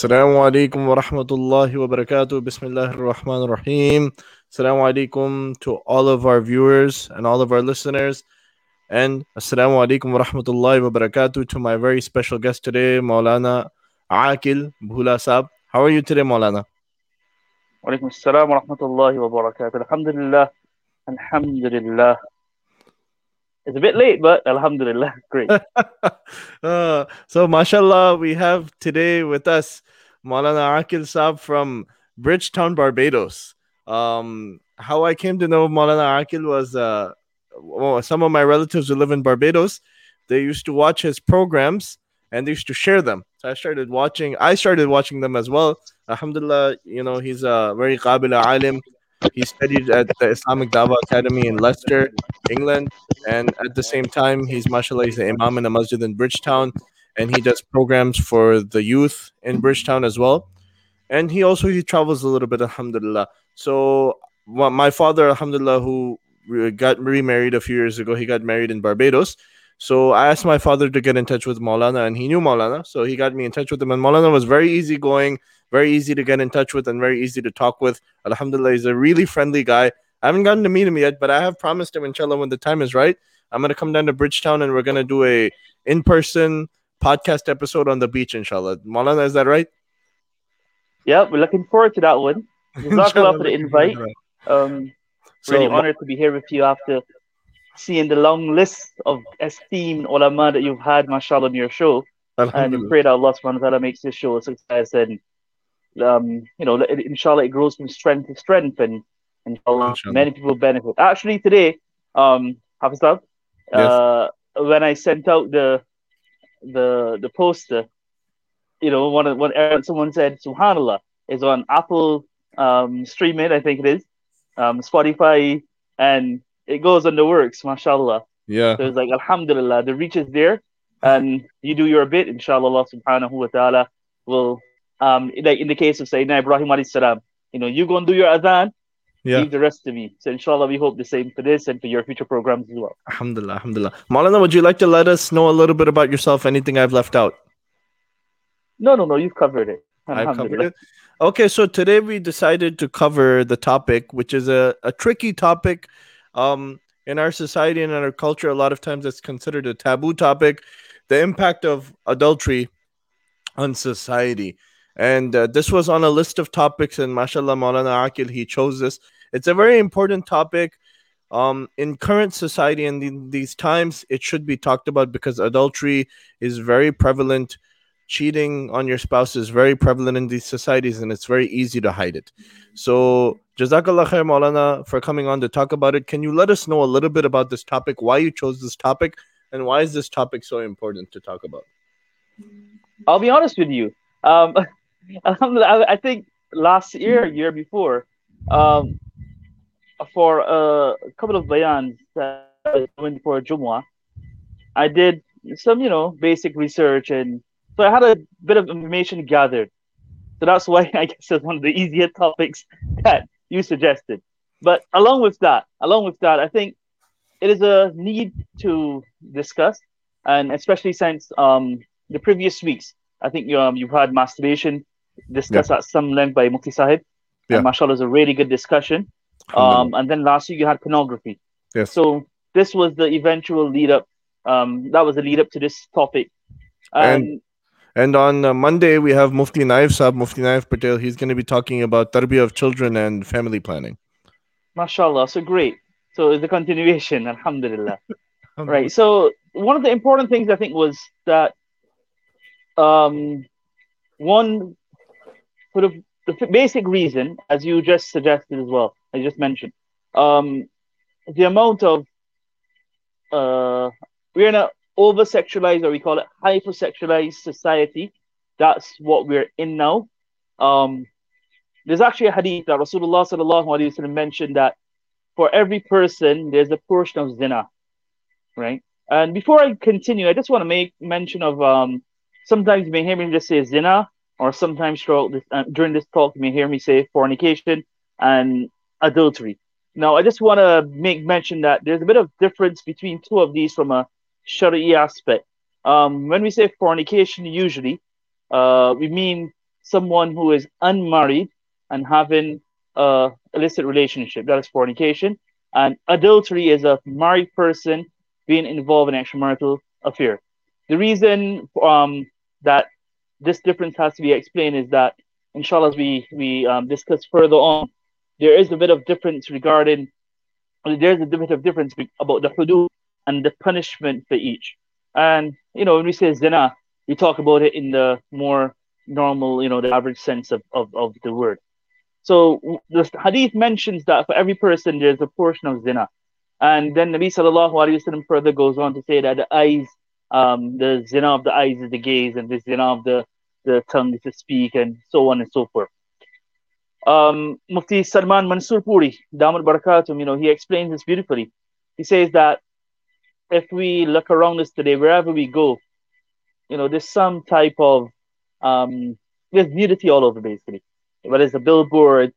Assalamu alaikum wa rahmatullahi wa barakatuh. Bismillah ar-Rahman ar-Rahim. Assalamu alaikum to all of our viewers and all of our listeners. And assalamu alaikum wa rahmatullahi wa barakatuh to my very special guest today, Maulana Aakil Bhula. How are you today, Maulana? Walaikum assalam wa rahmatullahi wa barakatuh. Alhamdulillah. Alhamdulillah. It's a bit late, but Alhamdulillah, great. uh, so, mashallah, we have today with us Maulana Aakil Saab from Bridgetown, Barbados. Um, how I came to know Maulana Aakil was uh, well, some of my relatives who live in Barbados. They used to watch his programs and they used to share them. So I started watching. I started watching them as well. Alhamdulillah, you know he's a very qabila alim. He studied at the Islamic Dawah Academy in Leicester, England, and at the same time, he's mashallah, he's the imam in a masjid in Bridgetown, and he does programs for the youth in Bridgetown as well. And he also he travels a little bit, alhamdulillah. So my father, alhamdulillah, who got remarried a few years ago, he got married in Barbados. So I asked my father to get in touch with Maulana, and he knew Maulana, so he got me in touch with him. And Maulana was very easygoing, very easy to get in touch with, and very easy to talk with. Alhamdulillah, he's a really friendly guy. I haven't gotten to meet him yet, but I have promised him, inshallah, when the time is right, I'm gonna come down to Bridgetown and we're gonna do a in-person podcast episode on the beach, inshallah. Maulana, is that right? Yeah, we're looking forward to that one. Jazakallah for the invite. Um, So, really honored to be here with you after seeing the long list of esteemed ulama that you've had, mashallah, on your show. And pray that Allah subhanahu wa ta'ala makes this show a success and um, you know, inshallah it grows from strength to strength and inshallah, Inshallah. many people benefit. Actually today, um Hafiz Saab, uh when I sent out the the the poster, you know, one of one someone said Subhanallah is on Apple um streaming, I think it is, um Spotify and it goes on the works, mashallah. Yeah. So it's like Alhamdulillah, the reach is there, and you do your bit. Inshallah, Allah Subhanahu wa Taala will, um, like in the case of Sayyidina Ibrahim alayhi you know, you go and do your adhan, Yeah. leave the rest to me. So Inshallah, we hope the same for this and for your future programs as well. Alhamdulillah. Alhamdulillah. Maulana, would you like to let us know a little bit about yourself? Anything I've left out? No, no, no, you've covered it. I've covered it. Okay, so today we decided to cover the topic, which is a, a tricky topic. Um, in our society and in our culture, a lot of times it's considered a taboo topic the impact of adultery on society. And uh, this was on a list of topics, and mashallah, Maulana Aakil, he chose this. It's a very important topic. Um, in current society and in these times, it should be talked about because adultery is very prevalent cheating on your spouse is very prevalent in these societies and it's very easy to hide it. So, Jazakallah khair, Maulana, for coming on to talk about it. Can you let us know a little bit about this topic, why you chose this topic, and why is this topic so important to talk about? I'll be honest with you. Um, Alhamdulillah, I, I think last year, year before, um, for a couple of bayans that I was doing for Jumu'ah, I did some, you know, basic research, and so I had a bit of information gathered. So that's why I guess it's one of the easier topics that you suggested. But along with that, along with that, I think it is a need to discuss, and especially since um, the previous weeks, I think um, you've had masturbation discussed at some length by Mufti Sahib. Yeah. And mashallah is a really good discussion. Um, and then last week you had pornography. Yes. So this was the eventual lead up. Um, that was the lead up to this topic. And- And on uh, Monday, we have Mufti Naif Saab, Mufti Naif Patel. He's going to be talking about tarbiyah of children and family planning. mashallah, so great. So it's a continuation, alhamdulillah. right. So one of the important things I think was that um, one sort of the basic reason, as you just suggested as well, I just mentioned, um, the amount of uh, we're in a over sexualized or we call it hyper sexualized society. That's what we're in now. Um, there's actually a hadith that Rasulullah sallallahu alaihi wasallam mentioned that for every person there's a portion of zina, right? And before I continue, I just want to make mention of um, sometimes you may hear me just say zina, or sometimes throughout this, uh, during this talk you may hear me say fornication and adultery. Now, I just want to make mention that there's a bit of difference between two of these from a Sharia aspect. Um, when we say fornication, usually uh, we mean someone who is unmarried and having a illicit relationship. That is fornication. And adultery is a married person being involved in extramarital affair. The reason um, that this difference has to be explained is that, inshallah, as we, we um, discuss further on, there is a bit of difference regarding, there's a bit of difference about the hudud and the punishment for each. And, you know, when we say zina, we talk about it in the more normal, you know, the average sense of, of, of the word. So the hadith mentions that for every person there's a portion of zina. And then Nabi sallallahu alayhi wasallam further goes on to say that the eyes, um, the zina of the eyes is the gaze, and the zina of the, the tongue is to speak, and so on and so forth. Um, Mufti Salman Mansur Puri, Damar Barakatum, you know, he explains this beautifully. He says that if we look around us today, wherever we go, you know, there's some type of um, there's nudity all over basically. Whether it's a billboard,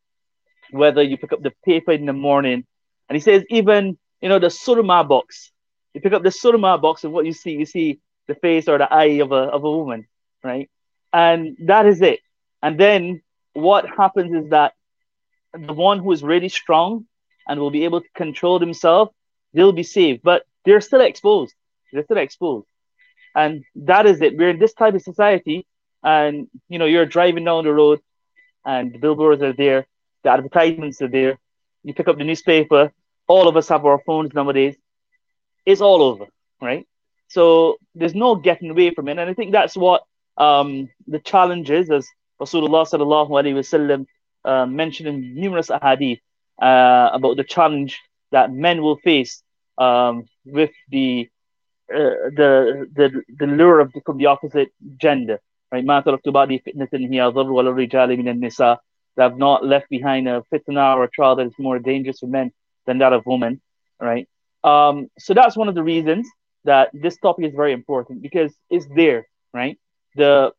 whether you pick up the paper in the morning, and he says even you know the surma box. You pick up the surma box, and what you see, you see the face or the eye of a of a woman, right? And that is it. And then what happens is that the one who is really strong and will be able to control himself, they'll be saved. But they're still exposed. They're still exposed. And that is it. We're in this type of society, and you know, you're driving down the road and the billboards are there, the advertisements are there. You pick up the newspaper, all of us have our phones nowadays It's all over, right? So there's no getting away from it. And I think that's what um, the challenge is, as Rasulullah sallallahu alaihi wasallam uh, mentioned in numerous ahadith uh, about the challenge that men will face um, with the uh, the the the lure of the, from the opposite gender. Right? ما تركت بعدي فتنة هي أضر ولا الرجال من النساء. That have not left behind a fitna or a trial that is more dangerous for men than that of women. Right? Um, so that's one of the reasons that this topic is very important because it's there, right? The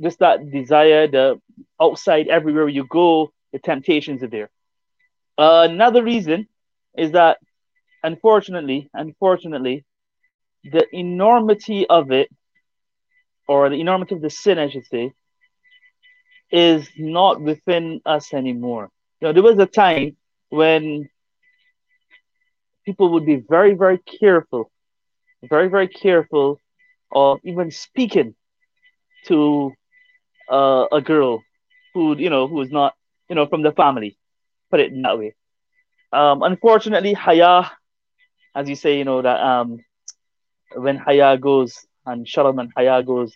just that desire, the outside everywhere you go, the temptations are there. Uh, another reason is that unfortunately, unfortunately, the enormity of it, or the enormity of the sin, I should say, is not within us anymore. You know, there was a time when people would be very, very careful, very, very careful of even speaking to uh, a girl who, you know, who is not, you know, from the family. Put it in that way. Um, unfortunately, haya, as you say, you know, that um, when haya goes and sharm and haya goes,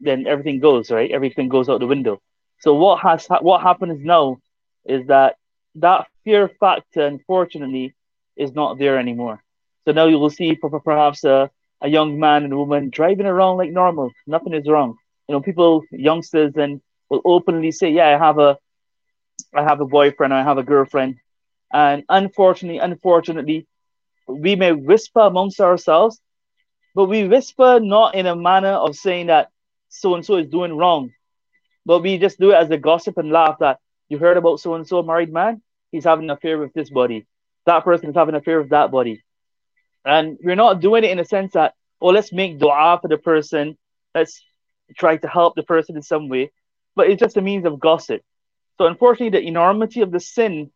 then everything goes right. Everything goes out the window. So what has what happens now is that that fear factor, unfortunately, is not there anymore. So now you will see perhaps a, a young man and woman driving around like normal. Nothing is wrong. You know, people, youngsters, and will openly say, "Yeah, I have a, I have a boyfriend, I have a girlfriend," and unfortunately, unfortunately, we may whisper amongst ourselves but we whisper not in a manner of saying that so and so is doing wrong, but we just do it as a gossip and laugh that you heard about so and so married man, he's having an affair with this body, that person is having affair with that body, and we're not doing it in a sense that oh let's make dua for the person, let's try to help the person in some way, but it's just a means of gossip. So unfortunately, the enormity of the sin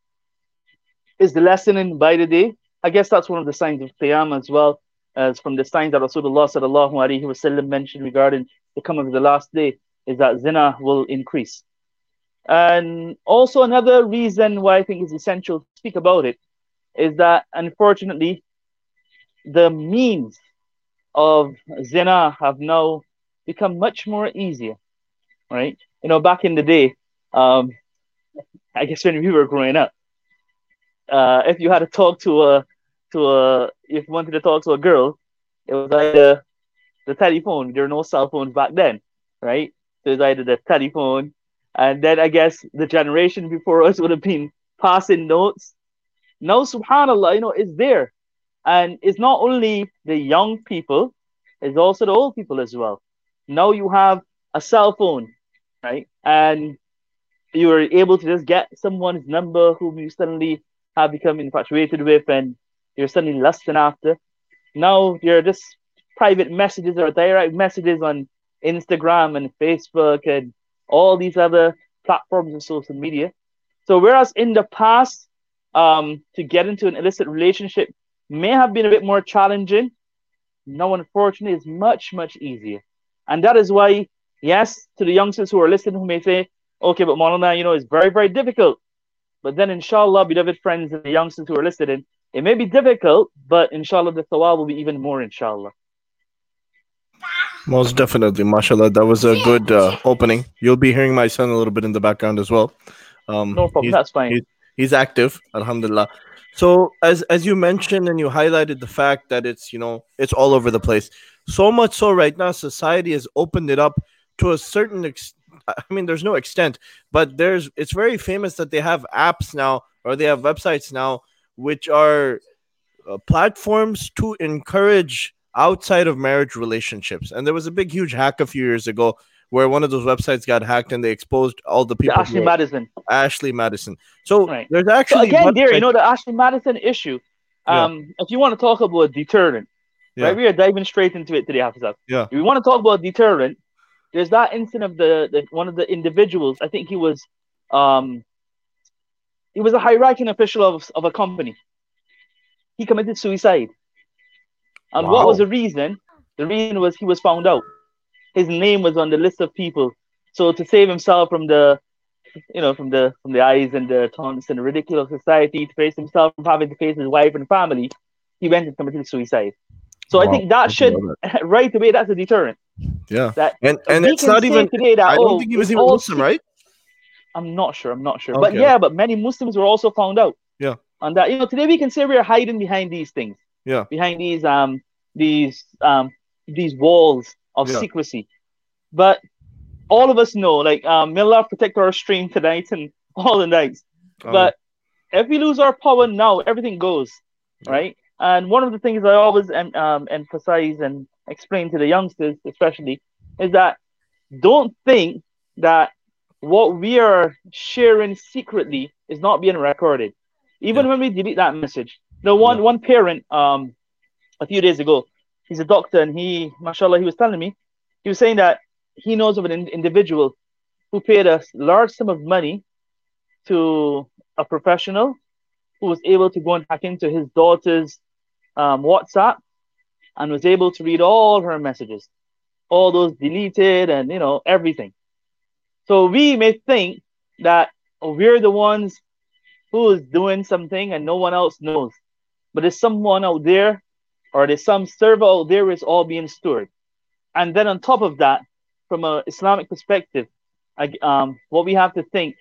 is the lessening by the day. I guess that's one of the signs of Qiyamah as well as from the signs that Rasulullah sallallahu alaihi wasallam mentioned regarding the coming of the last day is that zina will increase. And also another reason why I think it's essential to speak about it is that unfortunately the means of zina have now become much more easier, right? You know, back in the day, um, I guess when we were growing up, uh, if you had to talk to a to a if you wanted to talk to a girl, it was either the telephone. There were no cell phones back then, right? So it was either the telephone, and then I guess the generation before us would have been passing notes. Now, subhanallah, you know, it's there. And it's not only the young people, it's also the old people as well. Now you have a cell phone, right? And you are able to just get someone's number whom you suddenly have become infatuated with and you're suddenly lusting after. Now you're just private messages or direct messages on Instagram and Facebook and all these other platforms of social media. So whereas in the past, um, to get into an illicit relationship may have been a bit more challenging, now unfortunately is much, much easier. And that is why, yes, to the youngsters who are listening who may say, okay, but Maulana, you know, it's very, very difficult. But then inshallah, beloved friends and the youngsters who are listening, it may be difficult, but inshallah the thawab will be even more inshallah. Most definitely, mashallah. That was a good uh, opening. You'll be hearing my son a little bit in the background as well. Um, no problem, that's fine. He's, active, alhamdulillah. So as as you mentioned and you highlighted the fact that it's you know it's all over the place. So much so right now, society has opened it up to a certain extent. I mean, there's no extent, but there's it's very famous that they have apps now or they have websites now which are uh, platforms to encourage outside of marriage relationships. And there was a big, huge hack a few years ago where one of those websites got hacked and they exposed all the people. The Ashley Madison. Ashley Madison. So right. there's actually so again, dear, you know the Ashley Madison issue. Um, yeah. if you want to talk about deterrent, yeah. right? We are diving straight into it today, Hafizat. Yeah. If we want to talk about deterrent, there's that incident of the, the one of the individuals. I think he was, um, he was a high-ranking official of of a company. He committed suicide. And wow. what was the reason? The reason was he was found out. His name was on the list of people. So to save himself from the, you know, from the from the eyes and the taunts and the ridicule of society, to face himself from having to face his wife and family, he went and committed suicide. So wow. I think that should right away that's a deterrent. Yeah. That and and it's not even today that, I don't oh, think he was even Muslim, right? I'm not sure. I'm not sure. Okay. But yeah, but many Muslims were also found out. Yeah. And that you know today we can say we are hiding behind these things yeah behind these um these um these walls of yeah. secrecy. But all of us know like um may Allah protect our stream tonight and all the nights. But if we lose our power now everything goes right? And one of the things i always um, emphasize and explain to the youngsters especially is that don't think that what we are sharing secretly is not being recorded. Even yeah. when we delete that message. No, one yeah. one parent um a few days ago, he's a doctor and he, mashallah, he was telling me, he was saying that he knows of an in- individual who paid a large sum of money to a professional who was able to go and hack into his daughter's um, WhatsApp and was able to read all her messages, all those deleted and you know everything. So we may think that we're the ones who is doing something and no one else knows but there's someone out there or there's some server out there is all being stored. And then on top of that, from an Islamic perspective, I, um, what we have to think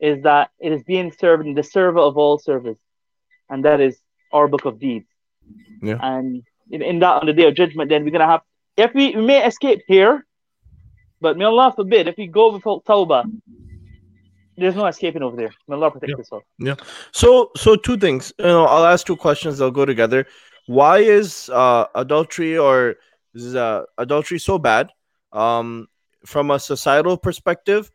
is that it is being served in the server of all servers, and that is our book of deeds. Yeah. And in, in that on the day of judgment, then we're gonna have if we, we may escape here, but may Allah forbid if we go without tawbah, there's no escaping over there. May Allah protect yeah. Yeah. So so two things. You know, I'll ask two questions. They'll go together. Why is uh, adultery or is uh, adultery so bad um, from a societal perspective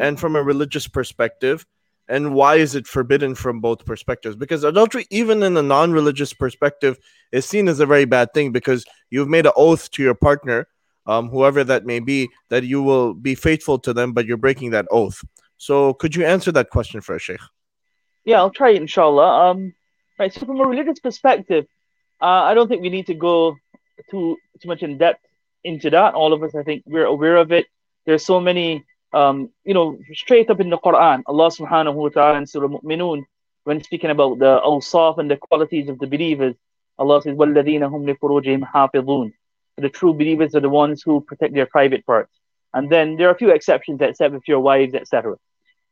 and from a religious perspective? And why is it forbidden from both perspectives? Because adultery, even in a non-religious perspective, is seen as a very bad thing because you've made an oath to your partner, um, whoever that may be, that you will be faithful to them, but you're breaking that oath. So could you answer that question for us, Sheikh? Yeah, I'll try it, inshallah. Um, right, so from a religious perspective, uh, I don't think we need to go too too much in depth into that. All of us, I think, we're aware of it. There's so many, um, you know, straight up in the Quran, Allah Subhanahu wa Taala in Surah Mu'minun, when speaking about the awsaf and the qualities of the believers, Allah says, "Walladina hum hafidun." The true believers are the ones who protect their private parts. And then there are a few exceptions, except if your wives, etc.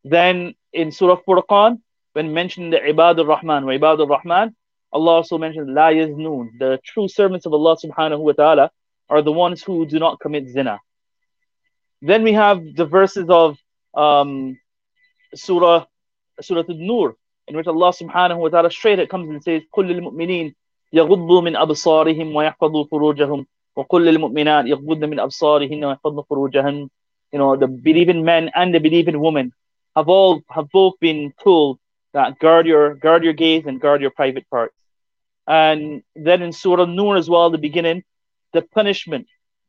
Then in Surah Furqan, when mentioning the Ibad al-Rahman, Ibad al-Rahman, Allah also mentioned La yaznun, the true servants of Allah subhanahu wa ta'ala are the ones who do not commit zina. Then we have the verses of um, Surah Surah An-Nur, in which Allah subhanahu wa ta'ala straight it comes and says, قُلْ لِلْمُؤْمِنِينَ يَغُضُّوا مِنْ أَبْصَارِهِمْ وَيَحْفَظُوا فُرُوجَهُمْ وَقُلْ لِلْمُؤْمِنَاتِ يَغُضُّن مِنْ أَبْصَارِهِنَّ وَيَحْفَظْنَ فُرُوجَهُنَّ You know, the believing men and the believing women have all have both been told that guard your guard your gaze and guard your private parts. And then in Surah Nur as well, the beginning, the punishment,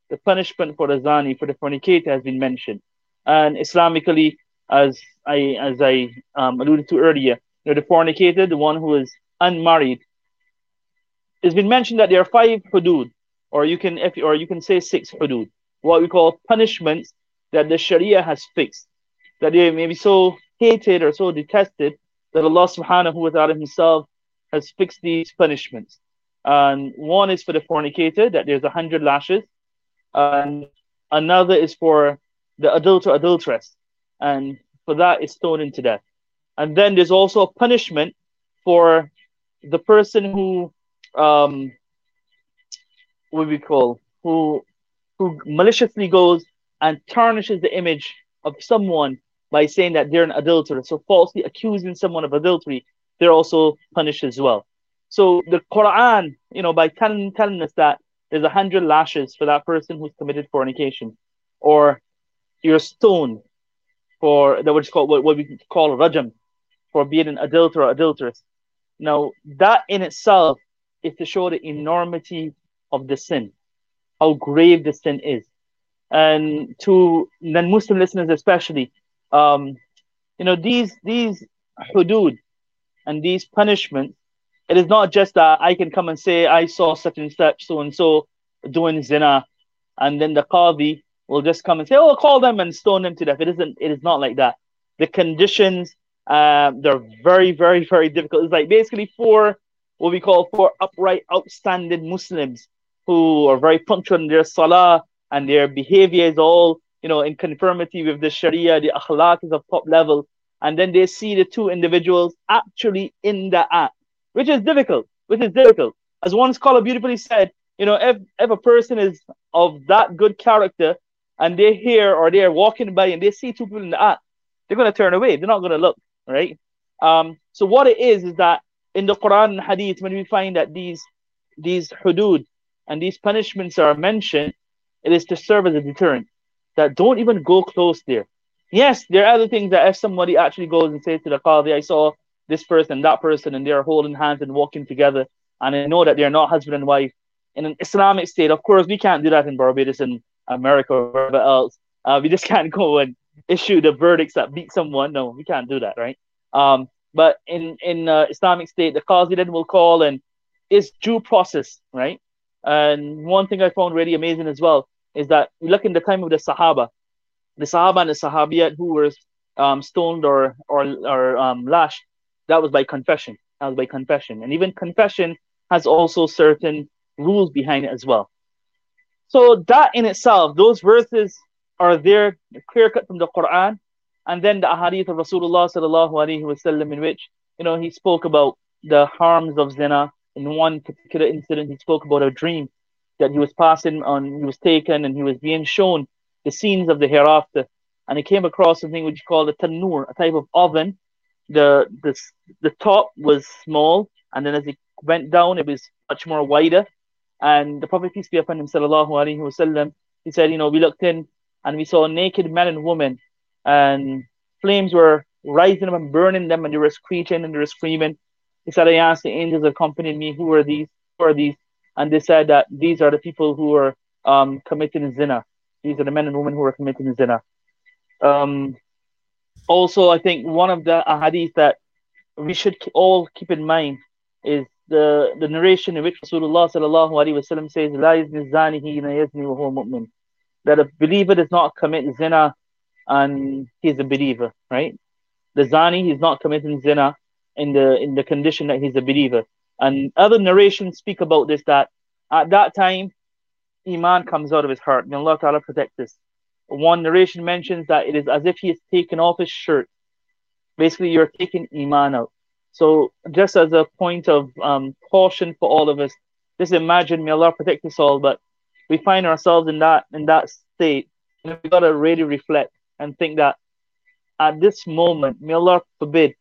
the punishment for the zani, for the fornicator has been mentioned. And Islamically, as I as I um, alluded to earlier, you know, the fornicator, the one who is unmarried, it's been mentioned that there are five hudud, or you can if or you can say six hudud, what we call punishments that the Sharia has fixed, that they may be so hated or so detested that Allah subhanahu wa ta'ala himself has fixed these punishments. And one is for the fornicator, that there's a hundred lashes, and another is for the adulterer, adulteress, and for that is stoned to death. And then there's also a punishment for the person who um what we call who who maliciously goes and tarnishes the image of someone by saying that they're an adulterer. So falsely accusing someone of adultery, they're also punished as well. So the Quran, you know, by telling telling us that there's a hundred lashes for that person who's committed fornication, or you're stoned for that which called what, what we call rajam for being an adulterer or adulteress. Now that in itself is to show the enormity of the sin, how grave the sin is. And to non-Muslim listeners especially, um, you know, these these hudud and these punishments, it is not just that I can come and say I saw such and such so and so doing zina, and then the qadi will just come and say, "Oh, call them and stone them to death." It isn't. It is not like that. The conditions, uh, they're very, very, very difficult. It's like basically four what we call four upright, outstanding Muslims who are very punctual in their salah and their behavior is all you know in conformity with the Sharia. The akhlaq is of top level, and then they see the two individuals actually in the act, which is difficult. Which is difficult. As one scholar beautifully said, you know, if if a person is of that good character and they hear or they're walking by and they see two people in the act, they're going to turn away. They're not going to look, right? Um, so what it is is that in the Quran and Hadith, when we find that these these hudud and these punishments are mentioned, it is to serve as a deterrent. That don't even go close there. Yes, there are other things that if somebody actually goes and says to the Qadi, I saw this person, and that person, and they're holding hands and walking together, and I know that they're not husband and wife in an Islamic state. Of course, we can't do that in Barbados and America or wherever else. Uh, we just can't go and issue the verdicts that beat someone. No, we can't do that, right? Um, but in in uh, Islamic state, the Qazi then will call and it's due process, right? And one thing I found really amazing as well is that look in the time of the Sahaba, the Sahaba and the Sahabiyat who were um, stoned or or or um, lashed, that was by confession. That was by confession, and even confession has also certain rules behind it as well. So that in itself, those verses are there, clear cut from the Quran, and then the ahadith of Rasulullah sallallahu alaihi wasallam, in which you know he spoke about the harms of zina. In one particular incident, he spoke about a dream that he was passing on, he was taken, and he was being shown the scenes of the hereafter, and he came across something which he called a tanur, a type of oven. The the the top was small, and then as he went down, it was much more wider. And the Prophet peace be upon him, sallallahu alaihi wasallam, he said, you know, we looked in and we saw naked men and women and flames were rising up and burning them, and they were screeching and they were screaming. He said, I asked the angels that accompanied me, who are these? Who are these? And they said that these are the people who are um, committing zina. These are the men and women who are committing zina. Um, also, I think one of the hadith that we should all keep in mind is the, the narration in which Rasulullah sallallahu alaihi wasallam says, "La yazni zani hina yazni mu'min." That a believer does not commit zina and he's a believer, right? The zani, he's not committing zina in the in the condition that he's a believer. And other narrations speak about this that at that time, iman comes out of his heart. May Allah Ta'ala protect us. One narration mentions that it is as if he has taken off his shirt. Basically, you're taking iman out. So, just as a point of um, caution for all of us, just imagine, may Allah protect us all, but we find ourselves in that in that state, and we gotta really reflect and think that at this moment, may Allah forbid,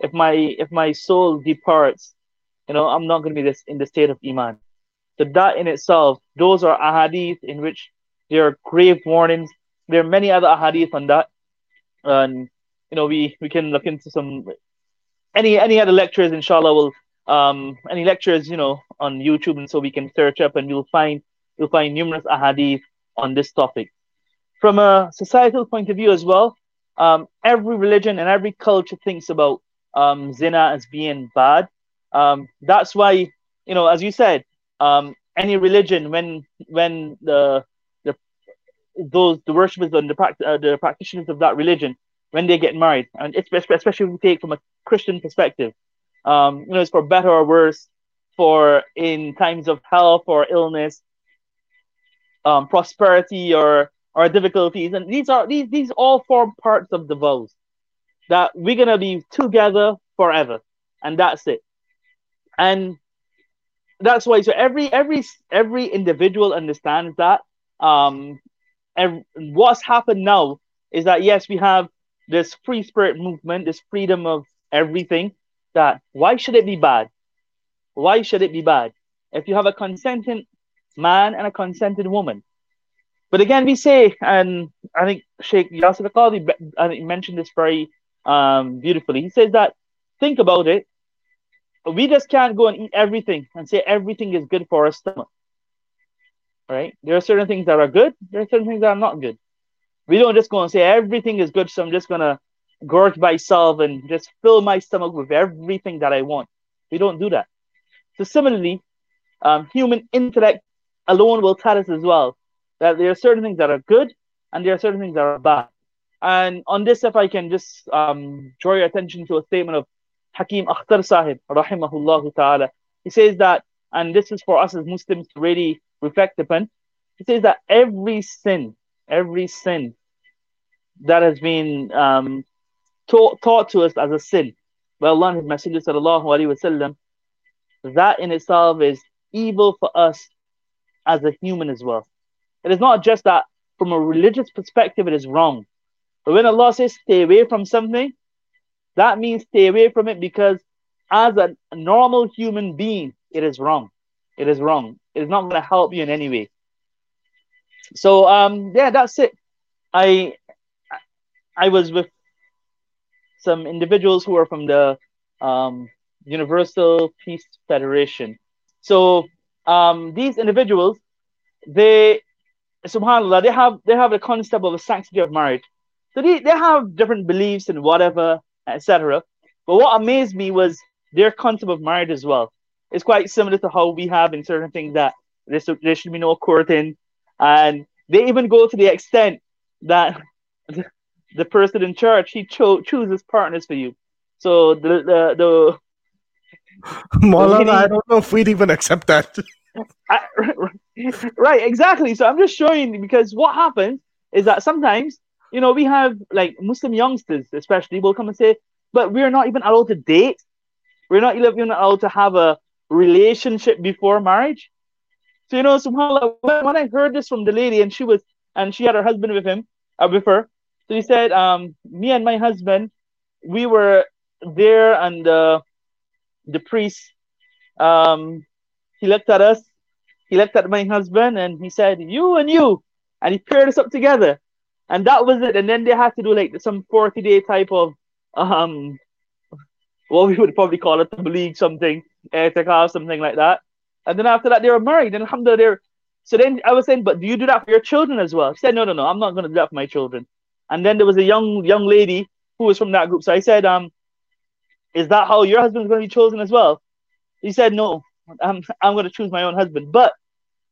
if my if my soul departs, you know, I'm not going to be this in the state of iman. So that in itself, those are ahadith in which there are grave warnings. There are many other ahadith on that, and you know, we we can look into some any any other lectures. Inshallah, will um any lectures you know on YouTube, and so we can search up and you'll find you'll find numerous ahadith on this topic. from a societal point of view as well, um, every religion and every culture thinks about um, zina as being bad. Um, that's why, you know, as you said, um, any religion when when the the those the worshippers and the, uh, the practitioners of that religion when they get married, and especially if we take from a Christian perspective, um, you know, it's for better or worse, for in times of health or illness, um, prosperity or or difficulties, and these are these these all form parts of the vows that we're gonna be together forever, and that's it. And that's why so every every every individual understands that. Um, and what's happened now is that yes, we have this free spirit movement, this freedom of everything. That why should it be bad? Why should it be bad? If you have a consenting man and a consenting woman, but again, we say, and I think Sheikh Yasir Qadhi I mentioned this very um, beautifully. He says that think about it. We just can't go and eat everything and say everything is good for our stomach. Right? There are certain things that are good. There are certain things that are not good. We don't just go and say everything is good, so I'm just gonna gorge myself and just fill my stomach with everything that I want. We don't do that. So similarly, um, human intellect alone will tell us as well that there are certain things that are good and there are certain things that are bad. And on this, if I can just um, draw your attention to a statement of Hakim Akhtar Sahib, rahimahullah ta'ala. He says that, and this is for us as Muslims to really reflect upon, he says that every sin, every sin that has been um, taught, taught to us as a sin by Allah and His Messenger sallallahu alaihi wasallam, that in itself is evil for us as a human as well. It is not just that from a religious perspective, it is wrong. But when Allah says stay away from something, that means stay away from it because as a normal human being, it is wrong. It is wrong. It is not going to help you in any way. So um yeah, that's it. I I was with some individuals who are from the um, Universal Peace Federation. So um, these individuals, they subhanallah, they have they have the concept of the sanctity of marriage. So they, they have different beliefs and whatever, etc. But what amazed me was their concept of marriage as well. It's quite similar to how we have in certain things that there should, there should be no courting. And they even go to the extent that the person in charge he cho- chooses partners for you. So the the, the I don't know if we'd even accept that. I, right, exactly. So I'm just showing because what happens is that sometimes, you know, we have like Muslim youngsters, especially, will come and say, but we're not even allowed to date. We're not even allowed to have a relationship before marriage. So, you know, subhanAllah, when, I heard this from the lady and she was, and she had her husband with him, uh, with her, so he said, um, me and my husband, we were there and uh, the priest um, he looked at us, he looked at my husband, and he said, "You and you," and he paired us up together, and that was it. And then they had to do like some forty day type of um, what we would probably call it, league something, etikaf, something like that. And then after that, they were married, and alhamdulillah, they're. So then I was saying, but do you do that for your children as well? She said, no, no, no, I'm not going to do that for my children. And then there was a young young lady who was from that group. So I said, um, is that how your husband's going to be chosen as well? He said, no, I'm, I'm going to choose my own husband. But,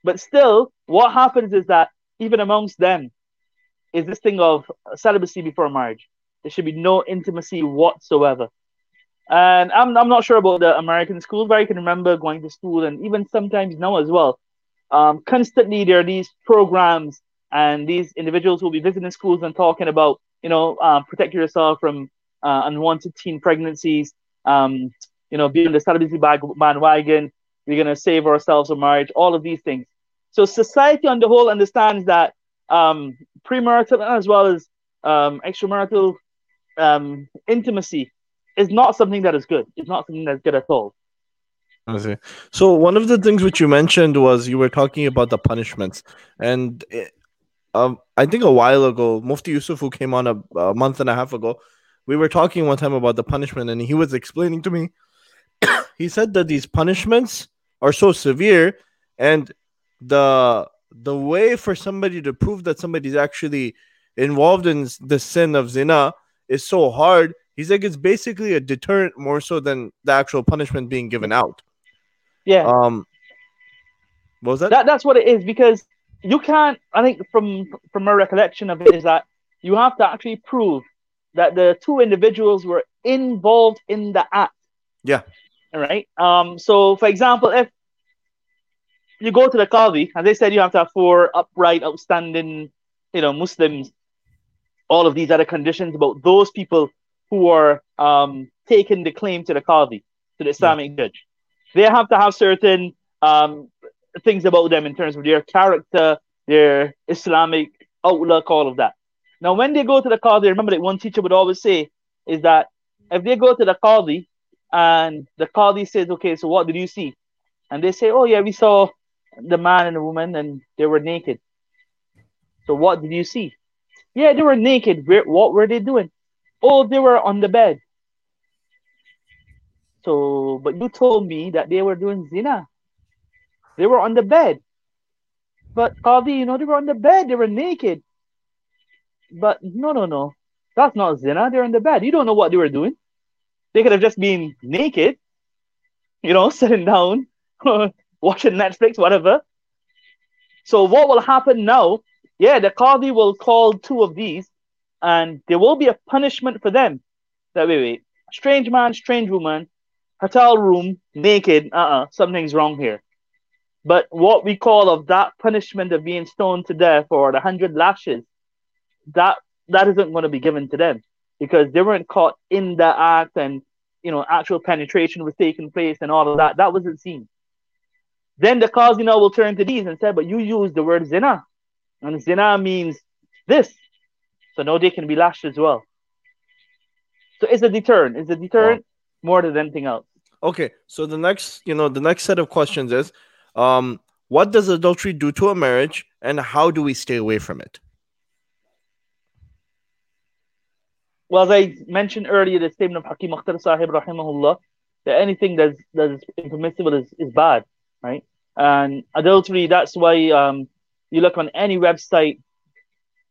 but still, what happens is that even amongst them is this thing of celibacy before marriage. There should be no intimacy whatsoever. And I'm, I'm not sure about the American schools, but I can remember going to school and even sometimes now as well. Um, constantly, there are these programs and these individuals will be visiting schools and talking about, you know, um, protect yourself from uh, unwanted teen pregnancies, um, you know, being the celibacy bandwagon, we're going to save ourselves from marriage, all of these things. So society on the whole understands that um, premarital as well as um, extramarital um, intimacy is not something that is good. It's not something that's good at all. I see. So one of the things which you mentioned was you were talking about the punishments, and it, um, I think a while ago, Mufti Yusuf, who came on a, a month and a half ago, we were talking one time about the punishment, and he was explaining to me. he said that these punishments are so severe, and the the way for somebody to prove that somebody's actually involved in the sin of zina is so hard. He's like it's basically a deterrent more so than the actual punishment being given out. Yeah. Um. What was that? that that's what it is because you can't. I think from from my recollection of it is that you have to actually prove that the two individuals were involved in the act. Yeah. All right. Um. So, for example, if you go to the Qadi and they said you have to have four upright, outstanding, you know, Muslims, all of these other conditions about those people who are um, taking the claim to the Qadi, to the Islamic yeah. judge. They have to have certain um, things about them in terms of their character, their Islamic outlook, all of that. Now, when they go to the Qadi, remember that one teacher would always say is that if they go to the Qadi and the Qadi says, okay, so what did you see? And they say, oh, yeah, we saw the man and the woman and they were naked. So what did you see? Yeah, they were naked. Where, what were they doing? Oh, they were on the bed. So, but you told me that they were doing zina. They were on the bed. But Qadi, you know, they were on the bed. They were naked. But no, no, no. That's not zina. They're on the bed. You don't know what they were doing. They could have just been naked, you know, sitting down, watching Netflix, whatever. So what will happen now? Yeah, the Qadi will call two of these and there will be a punishment for them. That wait, wait. Strange man, strange woman, hotel room, naked, uh-uh, something's wrong here. But what we call of that punishment of being stoned to death or the hundred lashes, that that isn't going to be given to them because they weren't caught in the act and you know actual penetration was taking place and all of that. That wasn't seen. Then the Qazi now will turn to these and say, but you use the word zina. And zina means this. So now they can be lashed as well. So it's a deterrent. It's a deterrent wow. more than anything else. Okay. So the next, you know, the next set of questions is um, what does adultery do to a marriage and how do we stay away from it? Well, as I mentioned earlier, the statement of Hakim Akhtar Sahib rahimahullah, that anything that's, that's impermissible is, is bad right? And adultery, that's why um, you look on any website,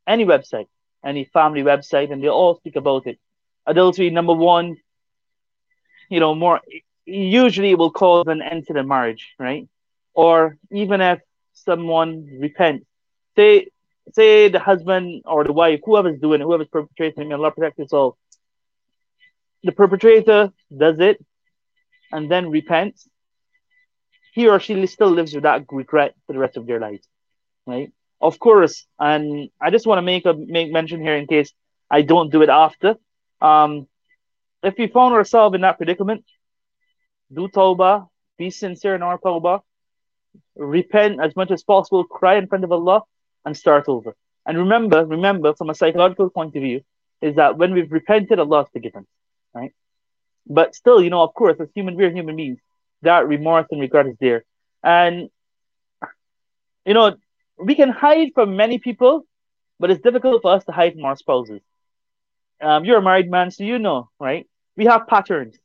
any website, any family website, and they all speak about it. Adultery, number one, you know, more usually it will cause an end to the marriage, right? Or even if someone repents, say say the husband or the wife, whoever's doing it, whoever's perpetrating may Allah protect all. The perpetrator does it and then repents, he or she still lives with that regret for the rest of their lives, right? Of course, and I just want to make a make mention here in case I don't do it after. Um, if we found ourselves in that predicament, do tawbah, be sincere in our tawbah, repent as much as possible, cry in front of Allah, and start over. And remember, remember, from a psychological point of view, is that when we've repented, Allah has forgiven, right? But still, you know, of course, as human, we're human beings that remorse and regret is there. And you know, we can hide from many people, but it's difficult for us to hide from our spouses. Um, you're a married man, so you know, right? We have patterns,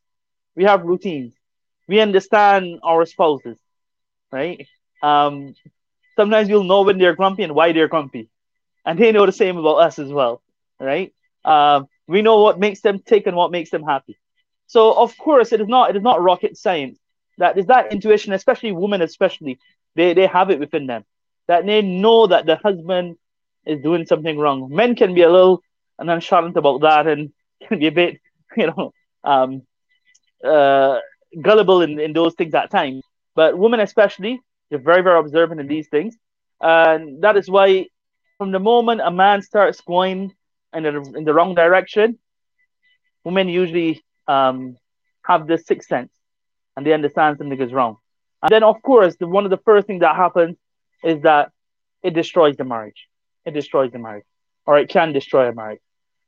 we have routines, we understand our spouses, right? Um, sometimes you'll know when they're grumpy and why they're grumpy, and they know the same about us as well, right? Um, we know what makes them tick and what makes them happy. So of course, it is not it is not rocket science that is that intuition, especially women, especially they they have it within them that they know that the husband is doing something wrong. Men can be a little nonchalant about that and can be a bit, you know, um, uh, gullible in, in those things at times. But women, especially, they're very, very observant in these things. And that is why, from the moment a man starts going in the, in the wrong direction, women usually um, have this sixth sense and they understand something is wrong. And then, of course, the, one of the first things that happens is that it destroys the marriage. It destroys the marriage, or it can destroy a marriage.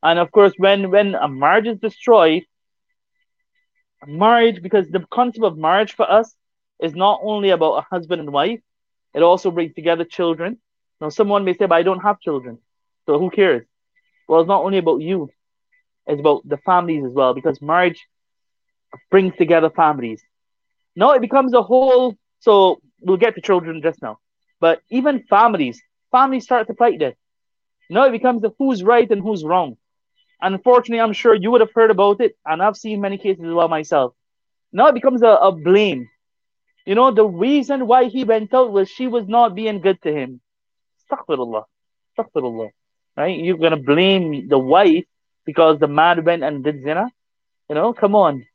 And of course, when when a marriage is destroyed, marriage because the concept of marriage for us is not only about a husband and wife, it also brings together children. Now, someone may say, "But I don't have children," so who cares? Well, it's not only about you; it's about the families as well, because marriage brings together families. No, it becomes a whole. So we'll get to children just now. But even families, families start to fight this. Now it becomes the who's right and who's wrong. Unfortunately, I'm sure you would have heard about it, and I've seen many cases as well myself. Now it becomes a, a blame. You know, the reason why he went out was she was not being good to him. Astaghfirullah. Astaghfirullah. Right? You're going to blame the wife because the man went and did zina? You know, come on.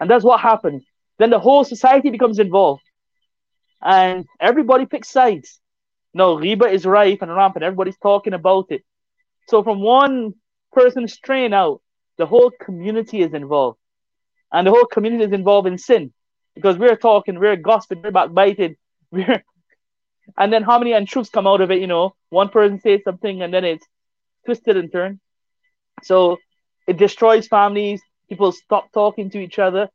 And that's what happens. Then the whole society becomes involved. And everybody picks sides. No, riba is rife and rampant. Everybody's talking about it. So from one person straying out, the whole community is involved. And the whole community is involved in sin. Because we're talking, we're gossiping, we're backbiting, we're and then how many untruths come out of it, you know? One person says something and then it's twisted and turned. So it destroys families. People stop talking to each other.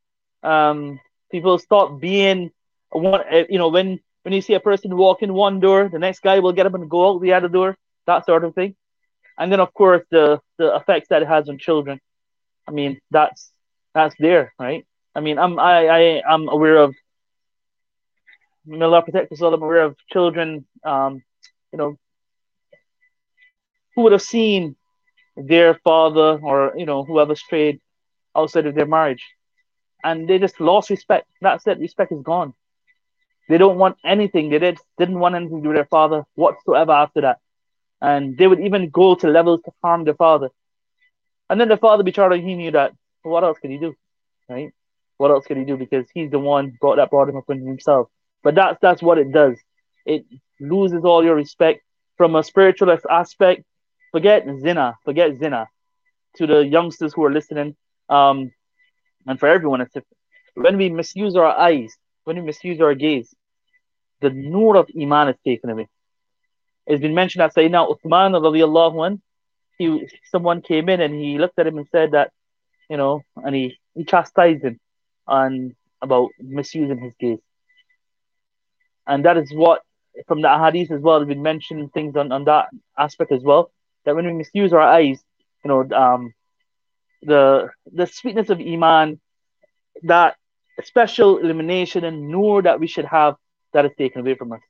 Um, people stop being one. Eh, you know, when when you see a person walk in one door, the next guy will get up and go out the other door. That sort of thing. And then, of course, the the effects that it has on children. I mean, that's that's there, right? I mean, I'm I, I I'm aware of May Allah protect all. I'm aware of children, um, you know, who would have seen their father or you know whoever strayed outside of their marriage, and they just lost respect. That's it. Respect is gone. They don't want anything. They did, didn't want anything to do with their father whatsoever after that, and they would even go to levels to harm their father. And then the father, bichara, he knew that. What else could he do, right? What else could he do? Because he's the one brought that brought him up in himself. But that's that's what it does. It loses all your respect from a spiritual aspect. Forget zina, forget zina. To the youngsters who are listening, um, and for everyone, it's when we misuse our eyes, when we misuse our gaze, the nur of iman is taken away. It's been mentioned that Sayyidina Uthman radiallahu anh, he someone came in and he looked at him and said that, you know, and he, he chastised him on about misusing his gaze and that is what from the hadith as well. We've been things on, on that aspect as well. That when we misuse our eyes, you know, um, the the sweetness of iman, that special illumination and nur that we should have, that is taken away from us.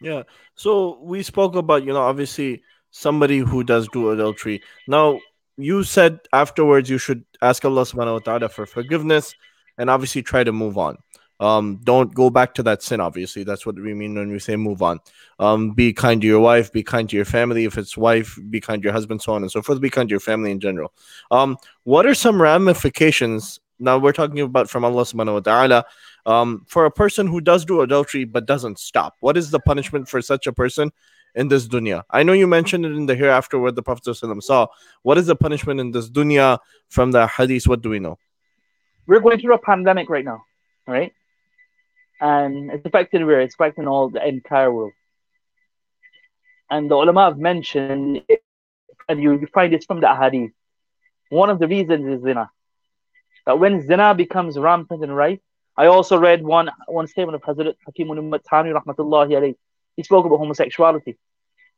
Yeah. So we spoke about, you know, obviously somebody who does do adultery. Now, you said afterwards you should ask Allah subhanahu wa ta'ala for forgiveness and obviously try to move on um don't go back to that sin obviously. That's what we mean when we say move on. Um be kind to your wife be kind to your family. If it's wife be kind to your husband so on and so forth. Be kind to your family in general. Um what are some ramifications? Now we're talking about from allah subhanahu wa ta'ala. Um for a person who does do adultery but doesn't stop what is the punishment for such a person in this dunya? I know you mentioned it in the hereafter where the prophet saw. What is the punishment in this dunya from the hadith? What do we know? We're going through a pandemic right now right and it's affecting where it's affecting all the entire world. And the ulama have mentioned, and you find this from the hadith. One of the reasons is zina. That when zina becomes rampant and rife, I also read one one statement of Hazrat Hakim Thani rahmatullahi alayhi. He spoke about homosexuality,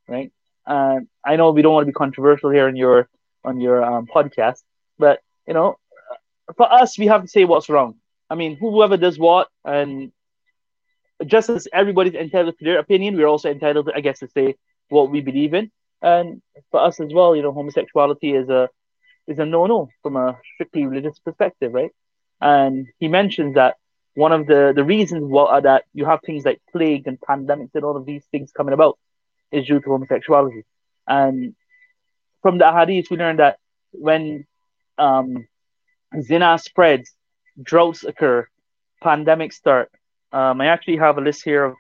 right? And I know we don't want to be controversial here in your on your um, podcast, but you know, for us, we have to say what's wrong. I mean, whoever does what, and just as everybody's entitled to their opinion, we're also entitled, I guess, to say what we believe in. And for us as well, you know, homosexuality is a is a no-no from a strictly religious perspective, right? And he mentions that one of the the reasons why that you have things like plague and pandemics and all of these things coming about is due to homosexuality. And from the hadith, we learn that when um, zina spreads, droughts occur, pandemics start, um, I actually have a list here of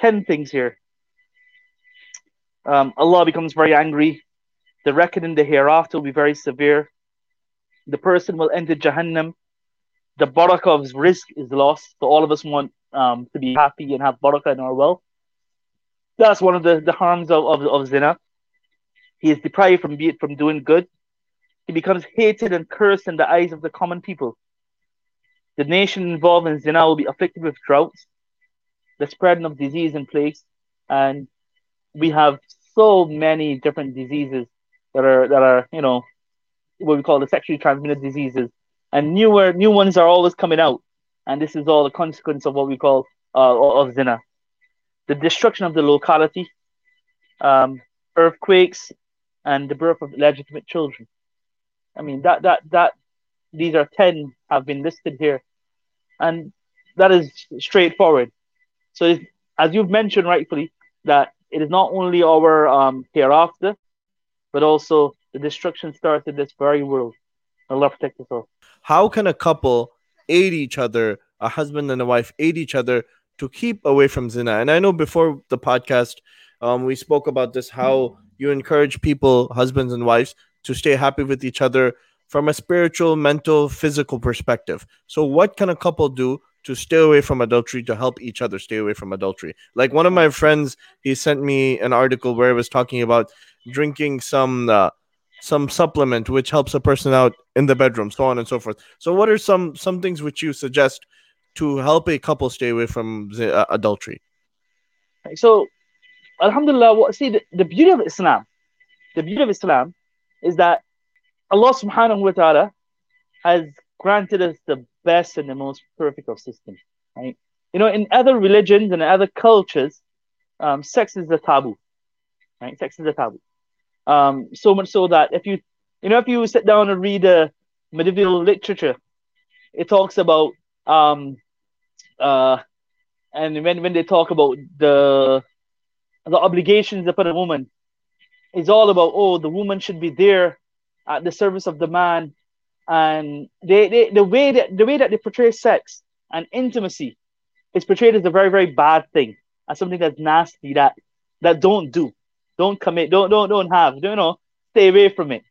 10 things here. Um, Allah becomes very angry. The reckoning the hereafter will be very severe. The person will enter Jahannam. The barakah of rizq is lost. So all of us want um, to be happy and have barakah in our wealth. That's one of the, the harms of, of, of zina. He is deprived from, from doing good. He becomes hated and cursed in the eyes of the common people. The nation involved in zina will be afflicted with droughts, the spreading of disease and plagues, and we have so many different diseases that are that are you know what we call the sexually transmitted diseases, and newer new ones are always coming out, and this is all a consequence of what we call uh, of zina. the destruction of the locality, um, earthquakes, and the birth of illegitimate children. I mean that that that these are ten have been listed here, and that is straightforward. So, as you've mentioned rightfully, that it is not only our um, hereafter, but also the destruction starts in this very world. Allah protect us all. How can a couple aid each other, a husband and a wife aid each other to keep away from zina? And I know before the podcast, um, we spoke about this how you encourage people, husbands and wives, to stay happy with each other from a spiritual, mental, physical perspective. So, what can a couple do to stay away from adultery to help each other stay away from adultery? Like one of my friends, he sent me an article where it was talking about drinking some uh, some supplement which helps a person out in the bedroom, so on and so forth. So, what are some some things which you suggest to help a couple stay away from uh, adultery? So, Alhamdulillah, what, see the, the beauty of Islam, the beauty of Islam is that Allah subhanahu wa ta'ala has granted us the best and the most perfect of systems. Right? You know, in other religions and other cultures, um, sex is a taboo. Right? Sex is a taboo. Um, so much so that if you, you know, if you sit down and read uh, medieval literature, it talks about, um, uh, and when, when they talk about the the obligations upon a woman, it's all about oh the woman should be there at the service of the man, and they, they the way that the way that they portray sex and intimacy is portrayed as a very very bad thing, as something that's nasty that that don't do. Don't commit. Don't don't don't have. Don't know. Stay away from it.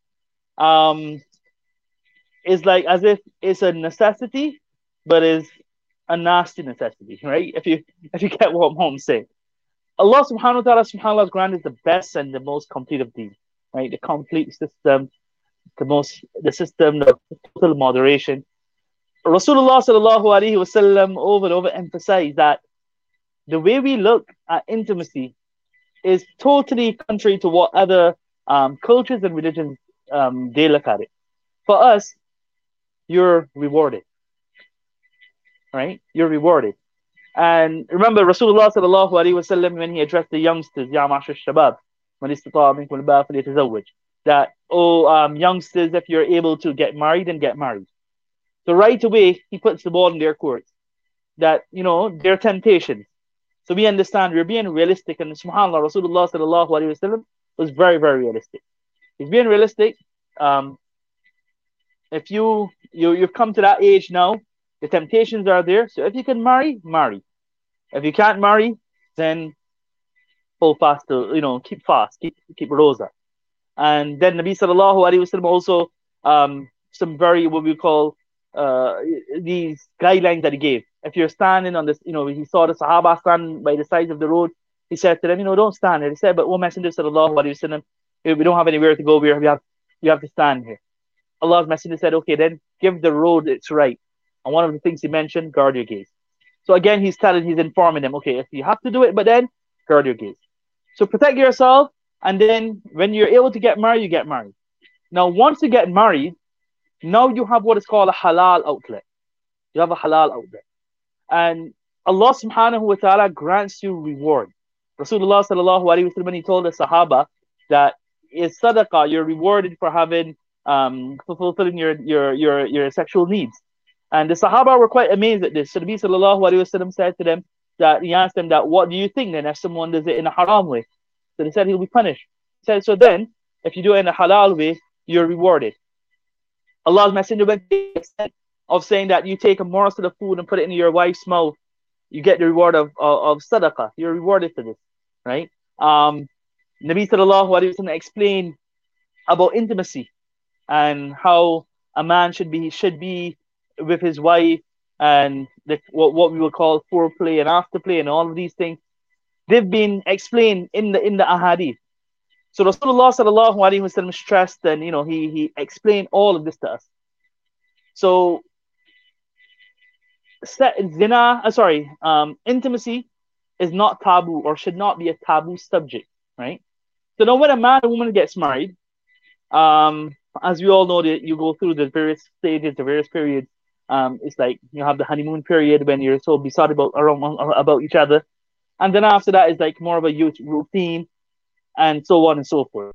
Um, it's like as if it's a necessity, but is a nasty necessity, right? If you if you get what I'm saying. Allah subhanahu wa ta'ala subhanahu wa ta'ala is the best and the most complete of these, right? The complete system, the most the system, the total moderation. Rasulullah sallallahu alaihi wasallam over and over emphasized that the way we look at intimacy is totally contrary to what other um, cultures and religions um, they look at it. For us, you're rewarded, right? You're rewarded. And remember, Rasulullah sallallahu alaihi wasallam when he addressed the youngsters, Ya Mashar Shabab, that oh um, youngsters, if you're able to get married, then get married. So right away, he puts the ball in their court. That you know their temptations. So we understand we're being realistic, and Subhanallah, Rasulullah sallallahu alaihi wasallam was very, very realistic. He's being realistic. Um, if you you you've come to that age now, the temptations are there. So if you can marry, marry. If you can't marry, then hold fast to you know keep fast, keep keep rosa. And then Nabi sallallahu alaihi wasallam also um, some very what we call uh, these guidelines that he gave. If you're standing on this, you know, he saw the Sahaba stand by the sides of the road. He said to them, you know, don't stand here. He said, but O Messenger sallallahu alaihi wasallam, we don't have anywhere to go. We have, you have to stand here. Allah's Messenger said, okay, then give the road its right. And one of the things he mentioned, guard your gaze. So again, he's telling, he's informing them, okay, if you have to do it, but then guard your gaze. So protect yourself, and then when you're able to get married, you get married. Now, once you get married, now you have what is called a halal outlet. You have a halal outlet. And Allah subhanahu wa ta'ala grants you reward. Rasulullah sallallahu alayhi wa sallam, he told the Sahaba that is sadaqah, you're rewarded for having um, fulfilling your, your, your, your sexual needs. And the Sahaba were quite amazed at this. So the sallallahu alayhi wa sallam said to them that he asked them that, what do you think then if someone does it in a haram way? So they said he'll be punished. He said, so then, if you do it in a halal way, you're rewarded. Allah's Messenger went of saying that you take a morsel of food and put it in your wife's mouth, you get the reward of, of, of sadaqah. You're rewarded for this, right? Um, Nabi sallallahu alaihi wasallam explained about intimacy and how a man should be should be with his wife and the, what, what we would call foreplay and afterplay and all of these things. They've been explained in the in the ahadith. So Rasulullah sallallahu alaihi wasallam stressed and you know he he explained all of this to us. So zina, uh, sorry, um, intimacy is not taboo or should not be a taboo subject, right? So now when a man and woman gets married, um, as we all know that you go through the various stages, the various periods. Um, it's like you have the honeymoon period when you're so besotted about around about each other, and then after that is like more of a youth routine, and so on and so forth.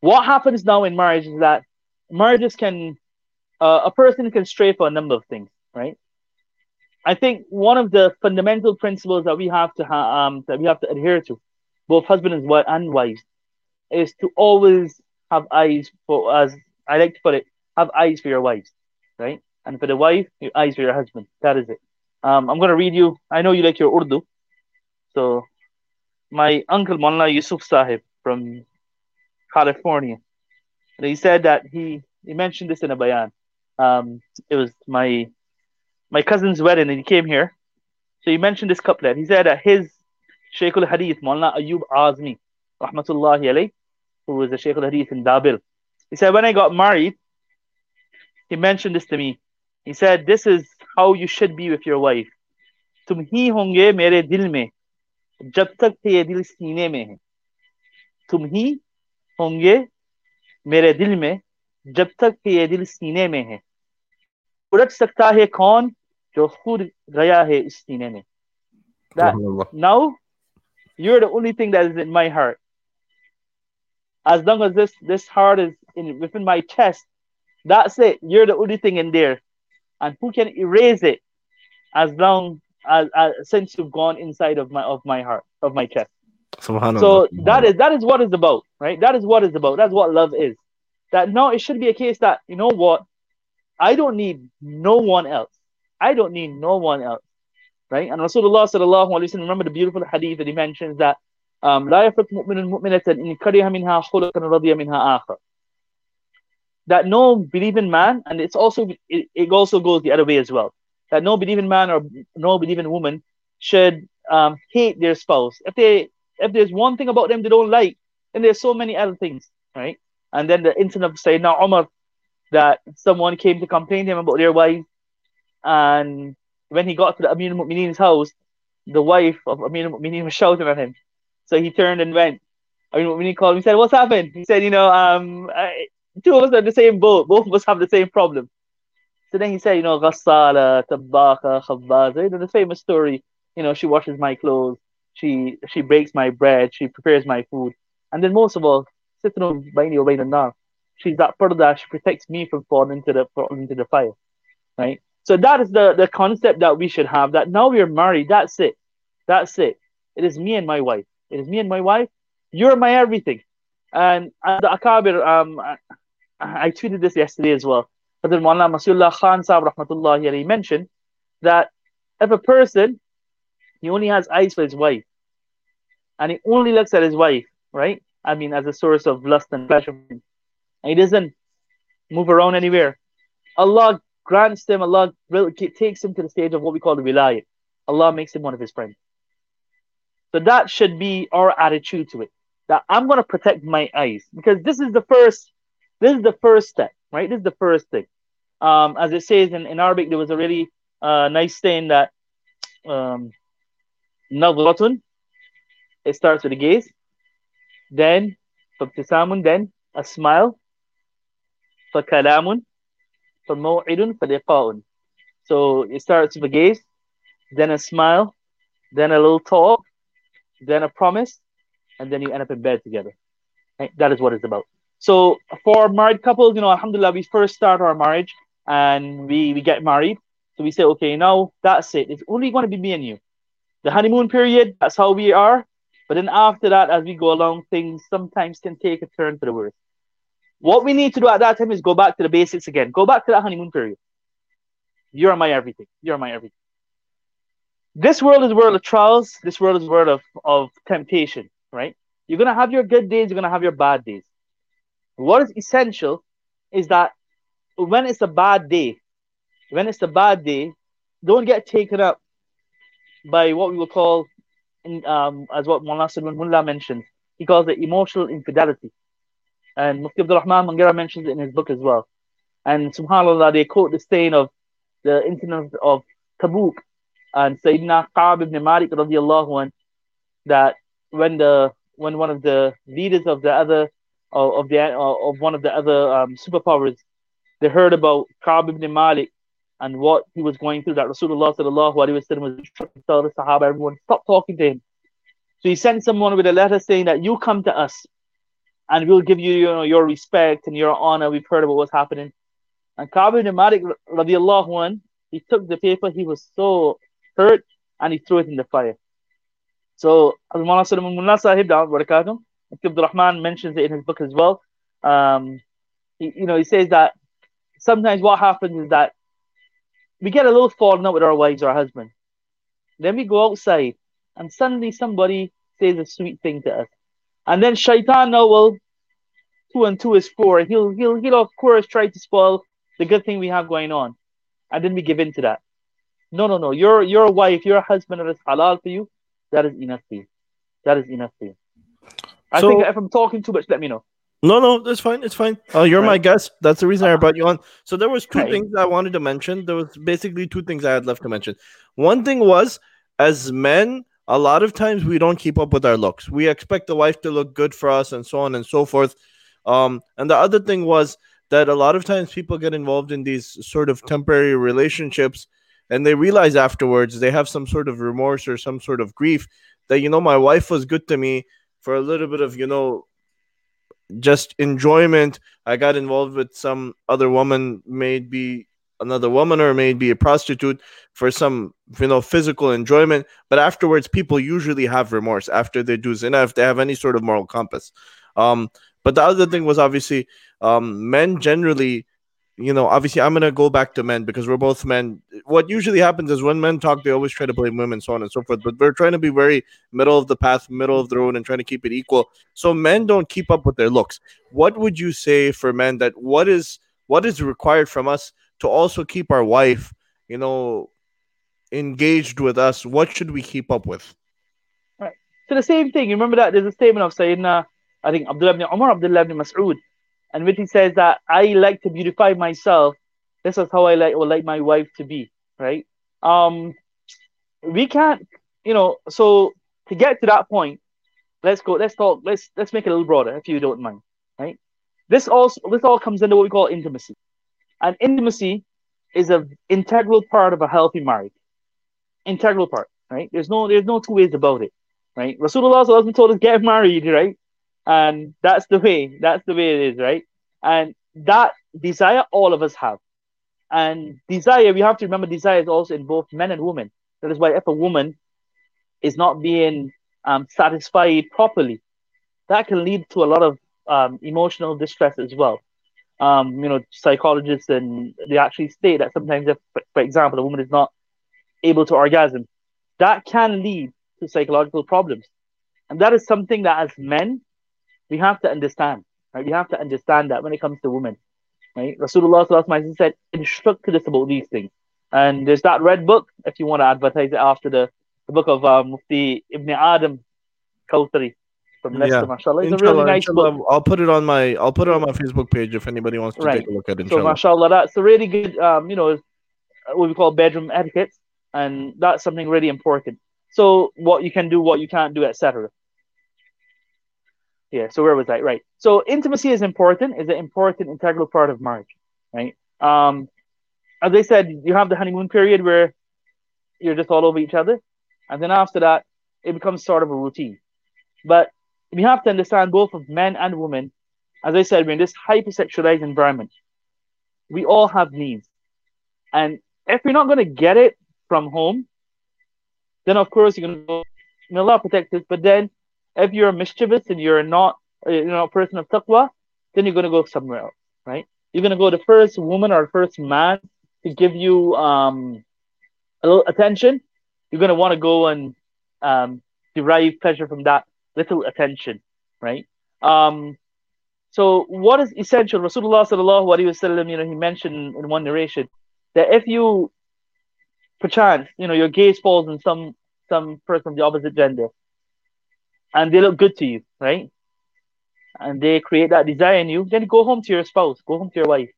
What happens now in marriage is that marriages can uh, a person can stray for a number of things, right? I think one of the fundamental principles that we have to ha- um, that we have to adhere to, both husband and wives, is to always have eyes for, as I like to put it, have eyes for your wives, right? And for the wife, your eyes for your husband. That is it. Um, I'm gonna read you. I know you like your Urdu, so my uncle Mullah Yusuf Sahib from California, and he said that he he mentioned this in a bayan. Um, it was my my cousin's wedding, and he came here. So he mentioned this couplet. He said that his Shaykh al Hadith, Mullah Ayub Azmi, Rahmatullahi alayh, who was a Shaykh al Hadith in Dabhel, he said, When I got married, he mentioned this to me. He said, This is how you should be with your wife. Tum hi honge mere dil mein. जब तक ये दिल सीने में है तुम ही होंगे मेरे दिल में जब तक ये दिल सीने में है उड़क सकता है कौन जो खुद गया है इस सीने में that now you're the only thing that is in my heart as long as this this heart is in within my chest that's it you're the only thing in there and who can erase it as long as, as since you've gone inside of my of my heart of my chest so that is that is what it's about right that is what it's about that's what love is that no it should be a case that you know what i don't need no one else i don't need no one else right and rasulullah sallallahu alaihi wasallam remember the beautiful hadith that he mentions that um, لا يفرق مؤمن مؤمنة إن كره منها خلقا رضي منها آخر that no believing man, and it's also it, it also goes the other way as well. That no believing man or no believing woman should um, hate their spouse. If they if there's one thing about them they don't like, then there's so many other things, right? And then the incident of Sayyidina Umar that someone came to complain to him about their wife, and when he got to the Amir al-Mu'mineen's house, the wife of Amir al-Mu'mineen was shouting at him. So he turned and went. Amir al-Mu'mineen called him. He said, "What's happened?" He said, "You know, um, I, two of us are in the same boat. Both of us have the same problem. So then he said, you know, Ghassala, Tabaka, Khabbaza, you know, the famous story, you know, she washes my clothes, she she bakes my bread, she prepares my food. And then most of all, Sitnu Baini Ubain now. She's that that she protects me from falling into the falling into the fire. Right? So that is the, the concept that we should have that now we're married, that's it. That's it. It is me and my wife. It is me and my wife. You're my everything. And, and the Akabir, um, I tweeted this yesterday as well. But then Maulana Masihullah Khan Sahib Rahmatullah he mentioned that if a person he only has eyes for his wife and he only looks at his wife, right? I mean as a source of lust and pleasure and he doesn't move around anywhere. Allah grants him, Allah takes him to the stage of what we call the wilayat. Allah makes him one of his friends. So that should be our attitude to it. That I'm going to protect my eyes because this is the first this is the first step, right? This is the first thing um, as it says in, in Arabic, there was a really uh, nice saying that um, it starts with a gaze, then Fabtisamun, then a smile, Fakalamun, the Faliqa'un. So it starts with a gaze, then a smile, then a little talk, then a promise, and then you end up in bed together. Right? That is what it's about. So for married couples, you know, alhamdulillah, we first start our marriage and we, we get married. So we say, okay, now that's it. It's only going to be me and you. The honeymoon period, that's how we are. But then after that, as we go along, things sometimes can take a turn for the worse. What we need to do at that time is go back to the basics again. Go back to that honeymoon period. You're my everything. You're my everything. This world is a world of trials. This world is a world of, of temptation, right? You're going to have your good days. You're going to have your bad days. What is essential is that when it's a bad day, when it's a bad day, don't get taken up by what we will call, um, as what Mullah Mullah mentioned, he calls it emotional infidelity. And Mufti Abdul Rahman Mangera mentions it in his book as well. And subhanAllah, they quote the saying of the incident of Tabuk and Sayyidina Ka'b ibn Malik radiallahu anh, that when the when one of the leaders of the other of, of the of one of the other um, superpowers. They heard about Ka'b ibn Malik and what he was going through, that Rasulullah sallallahu alaihi wasallam was trying to tell the Sahaba, everyone, stop talking to him. So he sent someone with a letter saying that you come to us and we'll give you, you know, your respect and your honor. We've heard about what's happening. And Ka'b ibn Malik radiallahu anh, he took the paper, he was so hurt, and he threw it in the fire. So Mullah Sahib Rahman mentions it in his book as well. Um, he, you know, he says that sometimes what happens is that we get a little falling out with our wives or our husband. Then we go outside and suddenly somebody says a sweet thing to us. And then shaitan now will two and two is four. He'll he'll he'll of course try to spoil the good thing we have going on. And then we give in to that. No, no, no. Your your wife, your husband that is halal for you, that is enough for you. That is enough for you. I so, think if I'm talking too much, let me know. No, no, that's fine. It's fine. Uh, you're right. my guest. That's the reason I brought you on. So there was two right. things I wanted to mention. There was basically two things I had left to mention. One thing was, as men, a lot of times we don't keep up with our looks. We expect the wife to look good for us and so on and so forth. Um, and the other thing was that a lot of times people get involved in these sort of temporary relationships and they realize afterwards they have some sort of remorse or some sort of grief that, you know, my wife was good to me for a little bit of, you know, just enjoyment. I got involved with some other woman, maybe another woman or maybe a prostitute for some you know physical enjoyment but afterwards people usually have remorse after they do zina if they have any sort of moral compass um but the other thing was obviously um men generally you know obviously i'm gonna go back to men because we're both men what usually happens is when men talk they always try to blame women so on and so forth but we're trying to be very middle of the path middle of the road and trying to keep it equal so men don't keep up with their looks what would you say for men that what is what is required from us to also keep our wife, you know, engaged with us, what should we keep up with? Right. So the same thing. You remember that there's a statement of Sayyidina, I think Abdullah ibn Umar, Abdullah ibn Mas'ud, and which he says that I like to beautify myself. This is how I like would like my wife to be, right? Um, we can't, you know. So to get to that point, let's go. Let's talk. Let's let's make it a little broader, if you don't mind, right? This also this all comes into what we call intimacy. And intimacy is an integral part of a healthy marriage. Integral part, right? There's no there's no two ways about it, right? Rasulullah told us get married, right? And that's the way. That's the way it is, right? And that desire all of us have. And desire, we have to remember desire is also in both men and women. That is why if a woman is not being um, satisfied properly, that can lead to a lot of um, emotional distress as well um, you know, psychologists and they actually state that sometimes if, for example, a woman is not able to orgasm, that can lead to psychological problems. And that is something that as men, we have to understand, right? We have to understand that when it comes to women, right? Rasulullah said, instructed us about these things. And there's that red book, if you want to advertise it after the, the book of um, Mufti Ibn Adam Kawthari from Leicester, yeah. mashallah. It's inshallah, a really nice book. I'll put it on my I'll put it on my Facebook page if anybody wants to right. take a look at it. So mashallah, that's a really good um, you know, what we call bedroom etiquette, and that's something really important. So what you can do, what you can't do, etc. Yeah, so where was I? Right. So intimacy is important, is an important integral part of marriage, right? Um, as I said, you have the honeymoon period where you're just all over each other, and then after that, it becomes sort of a routine. But we have to understand both of men and women. As I said, we're in this hypersexualized environment. We all have needs. And if you're not going to get it from home, then of course you're going to go, may Allah protect us. But then if you're mischievous and you're not, you know, a person of taqwa, then you're going to go somewhere else, right? You're going to go the first woman or first man to give you um, a little attention. You're going to want to go and um, derive pleasure from that little attention, right? Um, so what is essential? Rasulullah sallallahu alaihi wasallam, you know, he mentioned in one narration that if you, perchance, you know, your gaze falls on some some person of the opposite gender, and they look good to you, right? And they create that desire in you, then go home to your spouse, go home to your wife,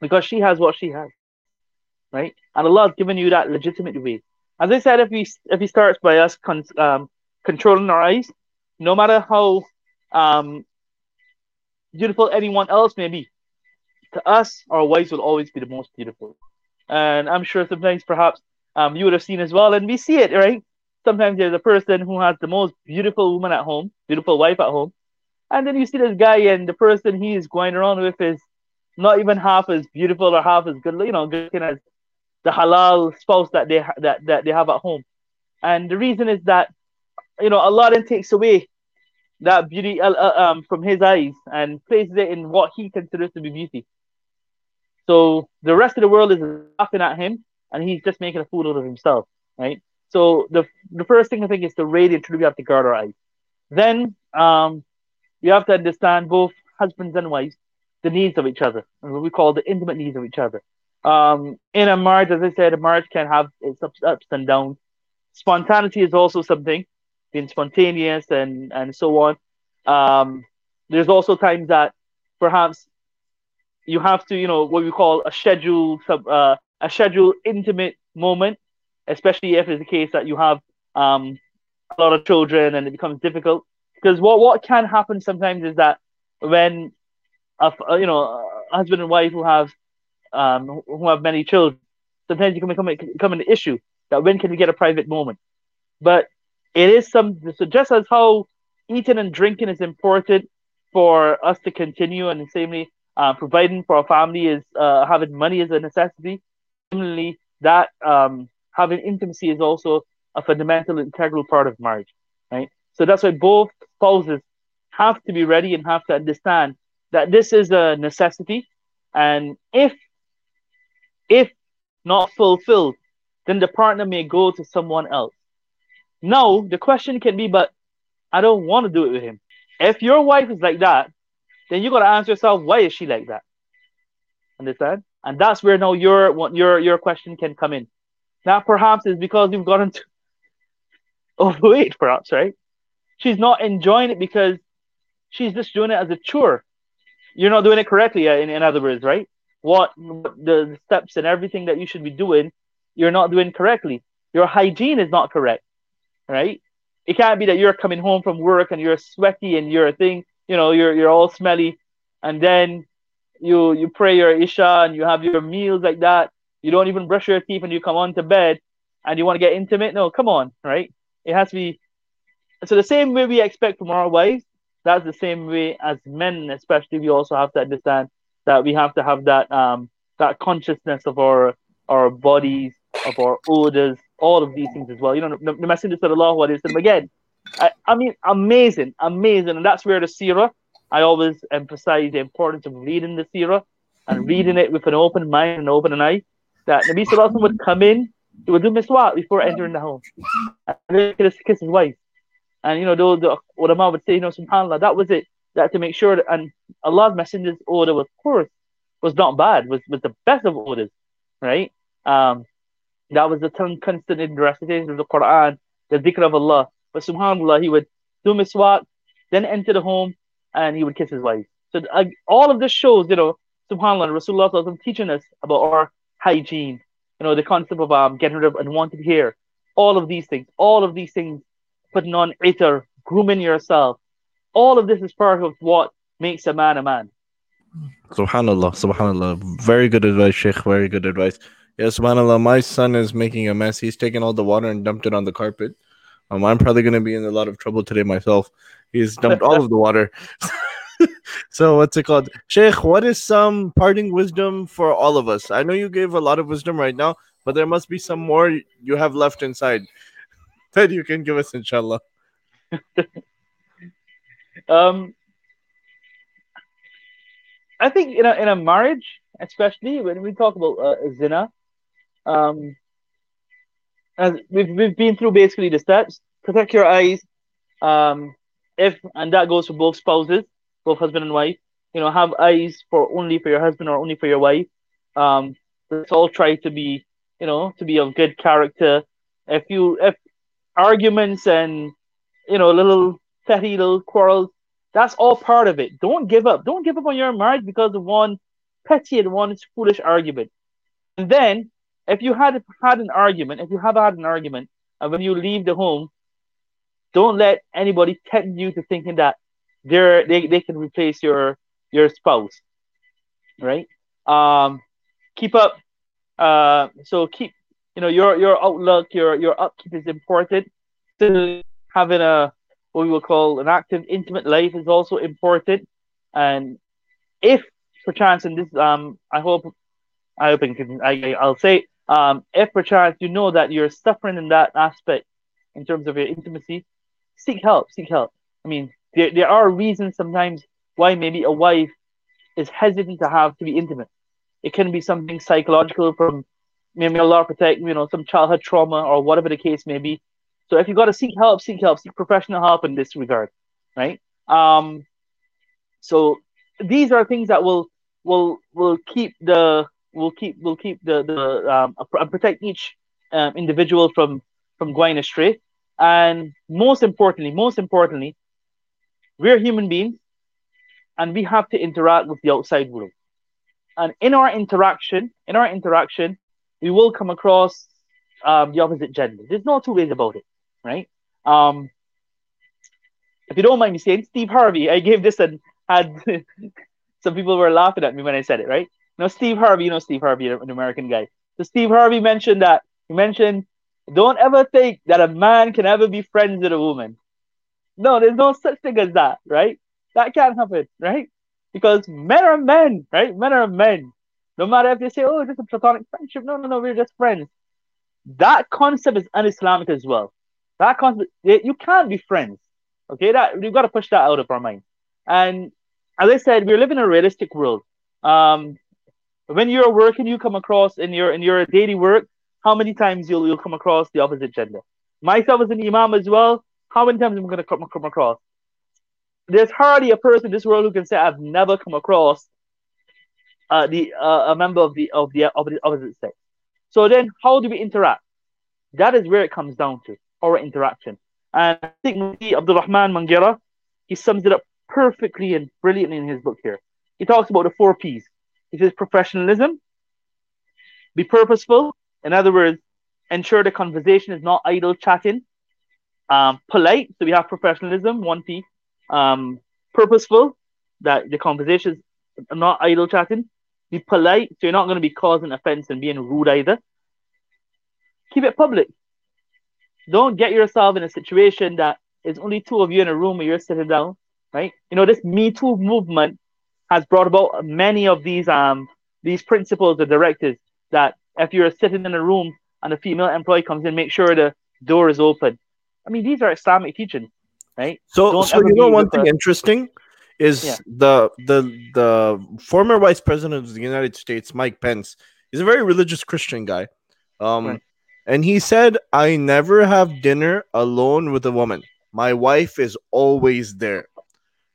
because she has what she has, right? And Allah has given you that legitimate way. As I said, if he if he starts by us con- um, controlling our eyes, no matter how um, beautiful anyone else may be, to us, our wives will always be the most beautiful. and I'm sure sometimes perhaps um, you would have seen as well, and we see it, right? Sometimes there's a person who has the most beautiful woman at home, beautiful wife at home, and then you see this guy, and the person he is going around with is not even half as beautiful or half as good, you know, good looking as the halal spouse that they that, that they have at home. And the reason is that you know Allah then takes away that beauty uh, uh, um, from his eyes and places it in what he considers to be beauty. So the rest of the world is laughing at him, and he's just making a fool out of himself, right? So the the first thing I think is the radiate truly we have to guard our eyes. Then um, you have to understand both husbands and wives the needs of each other, and what we call the intimate needs of each other. Um, in a marriage, as I said, a marriage can have its ups, ups and downs. Spontaneity is also something, being spontaneous and and so on. Um, there's also times that perhaps you have to, you know, what we call a scheduled uh, a scheduled intimate moment, especially if it's the case that you have um, a lot of children and it becomes difficult. Because what what can happen sometimes is that when a, you know a husband and wife who have um, who have many children, sometimes it can become, become an issue that when can we get a private moment? But it is some so just as how eating and drinking is important for us to continue, and way uh, providing for our family is uh, having money is a necessity. Similarly, that um, having intimacy is also a fundamental, integral part of marriage, right? So that's why both spouses have to be ready and have to understand that this is a necessity, and if if not fulfilled, then the partner may go to someone else. Now the question can be, but I don't want to do it with him. If your wife is like that, then you gotta ask yourself, why is she like that? Understand? And that's where now your your your question can come in. Now perhaps it's because you've gotten to overweight, perhaps, right? She's not enjoying it because she's just doing it as a chore. You're not doing it correctly, uh, in, in other words, right? What the steps and everything that you should be doing, you're not doing correctly. Your hygiene is not correct, right? It can't be that you're coming home from work and you're sweaty and you're a thing you know you're you're all smelly, and then you you pray your isha and you have your meals like that. You don't even brush your teeth and you come on to bed, and you want to get intimate. No, come on, right? It has to be. So the same way we expect from our wives, that's the same way as men, especially. We also have to understand that we have to have that um that consciousness of our our bodies, of our odors, all of these things as well. You know, the, the Messenger sallallahu alaihi wasallam again I, I mean, amazing, amazing. And that's where the Sirah, I always emphasize the importance of reading the Sirah and reading it with an open mind and open an eye. That Nabi Sallallahu would come in, he would do miswak before entering the home. And then he would kiss his wife. And, you know, those, the ulama would say, you know, subhanAllah, that was it. That to make sure that, and Allah's Messenger's order, was, course, was not bad, was, was the best of orders, right? Um, that was the constant in the recitation of the Quran, the dhikr of Allah. But subhanAllah, he would do miswak, then enter the home, and he would kiss his wife. So uh, all of this shows, you know, subhanAllah, Rasulullah teaching us about our hygiene, you know, the concept of um, getting rid of unwanted hair, all of these things, all of these things, putting on itar, grooming yourself. All of this is part of what makes a man a man. Subhanallah, subhanallah. Very good advice, Sheikh. Very good advice. Yes, subhanallah. My son is making a mess. He's taken all the water and dumped it on the carpet. Um, I'm probably going to be in a lot of trouble today myself. He's dumped all of the water. so what's it called? Sheikh, what is some parting wisdom for all of us? I know you gave a lot of wisdom right now, but there must be some more you have left inside that you can give us, inshallah. um, I think in a, in a marriage, especially when we talk about uh, zina, um, as we've, we've been through basically the steps protect your eyes um if and that goes for both spouses both husband and wife. You know have eyes for only for your husband or only for your wife. Um let's all try to be you know to be of good character. If you if arguments and you know little petty little quarrels that's all part of it. Don't give up. Don't give up on your marriage because of one petty and one foolish argument. And then if you had had an argument, if you have had an argument, and when you leave the home, don't let anybody tempt you to thinking that they're they, they can replace your your spouse. Right? Um keep up Uh, so keep, you know, your your outlook, your your upkeep is important. Still having a what we will call an active, intimate life is also important. And if perchance, and this um, I hope, I hope I I'll say, um, if perchance you know that you're suffering in that aspect in terms of your intimacy, seek help. Seek help. I mean, there there are reasons sometimes why maybe a wife is hesitant to have to be intimate. It can be something psychological from maybe a Allah protect, you know, some childhood trauma or whatever the case may be. So if you've got to seek help, seek help, seek professional help in this regard, right? Um, so these are things that will will will keep the will keep will keep the the um, protect each um, individual from from going astray. And most importantly, most importantly, we're human beings, and we have to interact with the outside world. And in our interaction, in our interaction, we will come across um, the opposite gender. There's no two ways about it, right? Um, if you don't mind me saying, Steve Harvey, I gave this and had some people were laughing at me when I said it, right? No, Steve Harvey, you know Steve Harvey, an American guy. So Steve Harvey mentioned that he mentioned, don't ever think that a man can ever be friends with a woman. No, there's no such thing as that, right? That can't happen, right? Because men are men, right? Men are men. No matter if they say, oh, just a platonic friendship. No, no, no, we're just friends. That concept is un-Islamic as well. That concept, you can't be friends. Okay, that we've got to push that out of our mind. And as I said, we live in a realistic world. Um, when you're working, you come across in your in your daily work, how many times you'll you'll come across the opposite gender. Myself as an imam as well, how many times am I going to come, across? There's hardly a person in this world who can say I've never come across uh, the uh, a member of the of the of the opposite sex. So then, how do we interact? That is where it comes down to our interaction. And I think Mufti Abdul Rahman Mangera, he sums it up perfectly and brilliantly in his book here. He talks about the four P's. He says professionalism, be purposeful. In other words, ensure the conversation is not idle chatting. Um, polite, so we have professionalism, one P. Um, purposeful, that the conversation is not idle chatting. Be polite, so you're not going to be causing offense and being rude either. Keep it public. Don't get yourself in a situation that is only two of you in a room where you're sitting down, right? You know, this Me Too movement has brought about many of these um these principles or directives that if you're sitting in a room and a female employee comes in, make sure the door is open. I mean, these are Islamic teachings, right? So, Don't so you know, one thing a, interesting is yeah. the the the former vice president of the United States, Mike Pence, is a very religious Christian guy. Um, right. and he said, "I never have dinner alone with a woman. My wife is always there."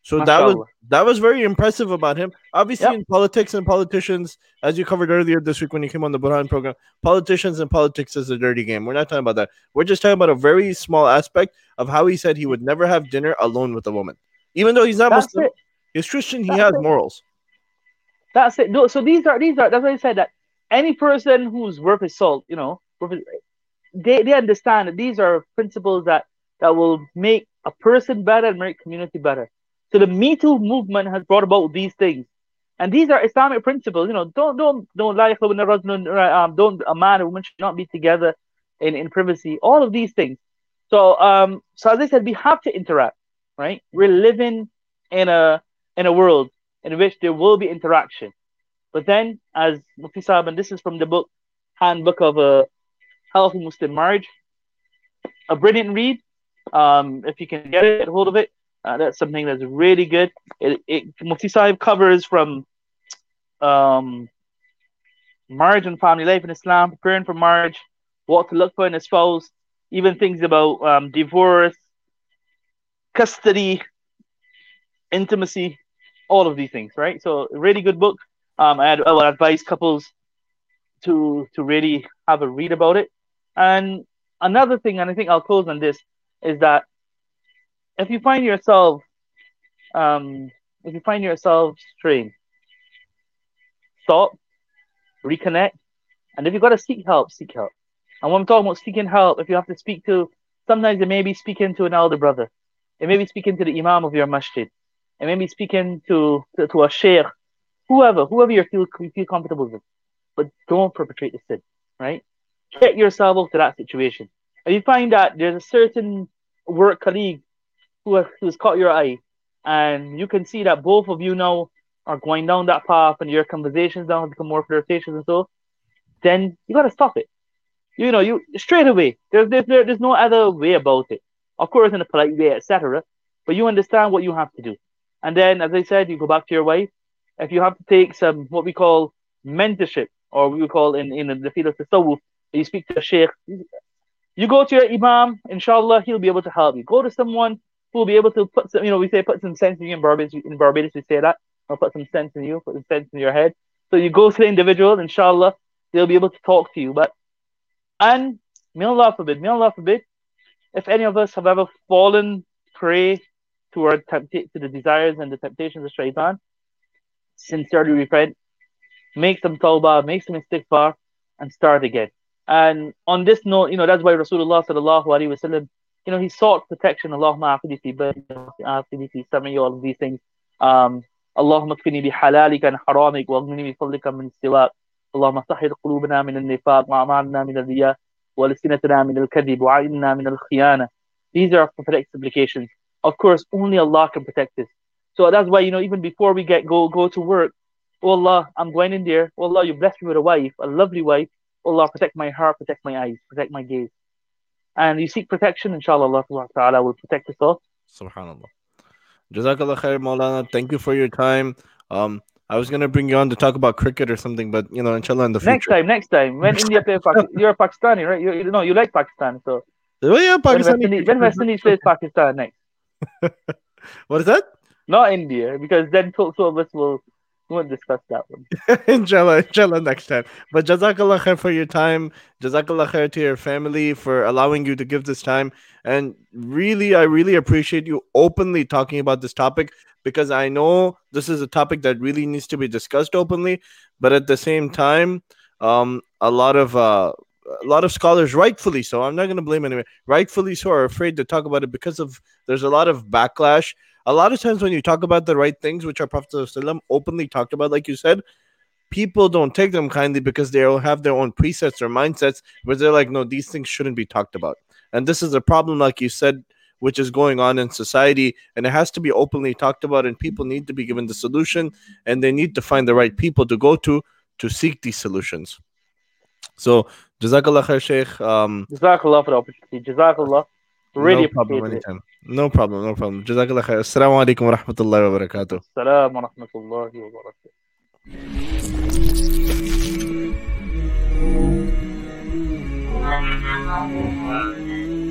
So that was that was very impressive about him. Obviously, yep. in politics and politicians, as you covered earlier this week when you came on the Burhan program, politicians and politics is a dirty game. We're not talking about that. We're just talking about a very small aspect of how he said he would never have dinner alone with a woman. Even though he's not that's Muslim, it. he's Christian. He has it. morals. That's it. No, So these are these are. That's why I said that any person who's worth his salt, you know, they they understand that these are principles that that will make a person better and make community better. So the Me Too movement has brought about these things. And these are Islamic principles. You know, don't don't don't um, don't a man and a woman should not be together in, in privacy. All of these things. So um so as I said, we have to interact right? We're living in a in a world in which there will be interaction. But then, as Mufti Saab, and this is from the book Handbook of a Healthy Muslim Marriage, a brilliant read. Um, if you can get it, hold of it, uh, that's something that's really good. It, it Mufti covers from um, marriage and family life in Islam, preparing for marriage, what to look for in a spouse, even things about um, divorce, custody, intimacy, all of these things, right? So really good book. Um, I, I would advise couples to to really have a read about it. And another thing, and I think I'll close on this, is that if you find yourself, um, if you find yourself straying, stop, reconnect, and if you've got to seek help, seek help. And when I'm talking about seeking help, if you have to speak to, sometimes it may be speaking to an elder brother, it may be speaking to the imam of your masjid. It may be speaking to, to, to a sheikh, whoever, whoever you feel, you feel comfortable with. but don't perpetrate the sin, right? Get yourself out of that situation. And you find that there's a certain work colleague who has, who's caught your eye, and you can see that both of you now are going down that path, and your conversations now become more flirtatious and so, then you got to stop it. You know, you straight away. There's, there's there's no other way about it. Of course, in a polite way, etc. But you understand what you have to do. And then, as I said, you go back to your wife. If you have to take some what we call mentorship, or we call in, in the field of tasawwuf, you speak to a sheikh, you go to your imam, inshallah, he'll be able to help you. Go to someone will be able to put some, you know, we say put some sense in you in Barbados, in Barbados we say that, or put some sense in you, put some sense in your head. So you go to the individual, inshallah, they'll be able to talk to you. But, and may Allah forbid, may Allah forbid, if any of us have ever fallen prey toward tempta- to the desires and the temptations of shaitan, sincerely repent, make some tawbah, make some istighfar, and start again. And on this note, you know, that's why Rasulullah sallallahu alaihi wasallam, you know, he sought protection. Allahumma afidisi burning, afidisi summary, all of these things. Um, Allahumma kfini bi halalika and haramik, wa agnini bi fadlika min siwak. Allahumma sahir qulubana min al-nifaq, wa amalna min al diya wa lisinatana min al-kadhib, wa a'inna min al-khiyana. These are our prophetic supplications. Of course, only Allah can protect us. So that's why, you know, even before we get go go to work, oh Allah, I'm going in there. Oh Allah, you blessed me with a wife, a lovely wife. Oh Allah, protect my heart, protect my eyes, protect my gaze. And you seek protection, inshallah, Allah Ta'ala will protect us all. Subhanallah. Jazakallah khair, Maulana. Thank you for your time. Um, I was gonna bring you on to talk about cricket or something, but you know, inshallah, in the future. Next time, next time, when India play, Pakistan, you're a Pakistani, right? You, you know, you like Pakistan, so Oh, yeah, Pakistan. When West Indies plays Pakistan next. what is that? Not India, because then two, two of us will won't discuss that one. inshallah, inshallah, next time. But Jazakallah khair for your time. Jazakallah khair to your family for allowing you to give this time. And really, I really appreciate you openly talking about this topic because I know this is a topic that really needs to be discussed openly. But at the same time, um, a lot of uh, a lot of scholars, rightfully so, I'm not going to blame anyone, rightfully so, are afraid to talk about it because of there's a lot of backlash. A lot of times when you talk about the right things, which our Prophet openly talked about, like you said, people don't take them kindly because they all have their own presets or mindsets where they're like, no, these things shouldn't be talked about. And this is a problem, like you said, which is going on in society, and it has to be openly talked about, and people need to be given the solution, and they need to find the right people to go to to seek these solutions. So, Jazakallah khair, Sheikh. Um, Jazakallah for the opportunity. Jazakallah. Really no problem anytime. No problem, no problem. Jazakallah khair. Assalamu alaikum wa rahmatullahi wa barakatuh. Assalamu wa rahmatullahi wa barakatuh.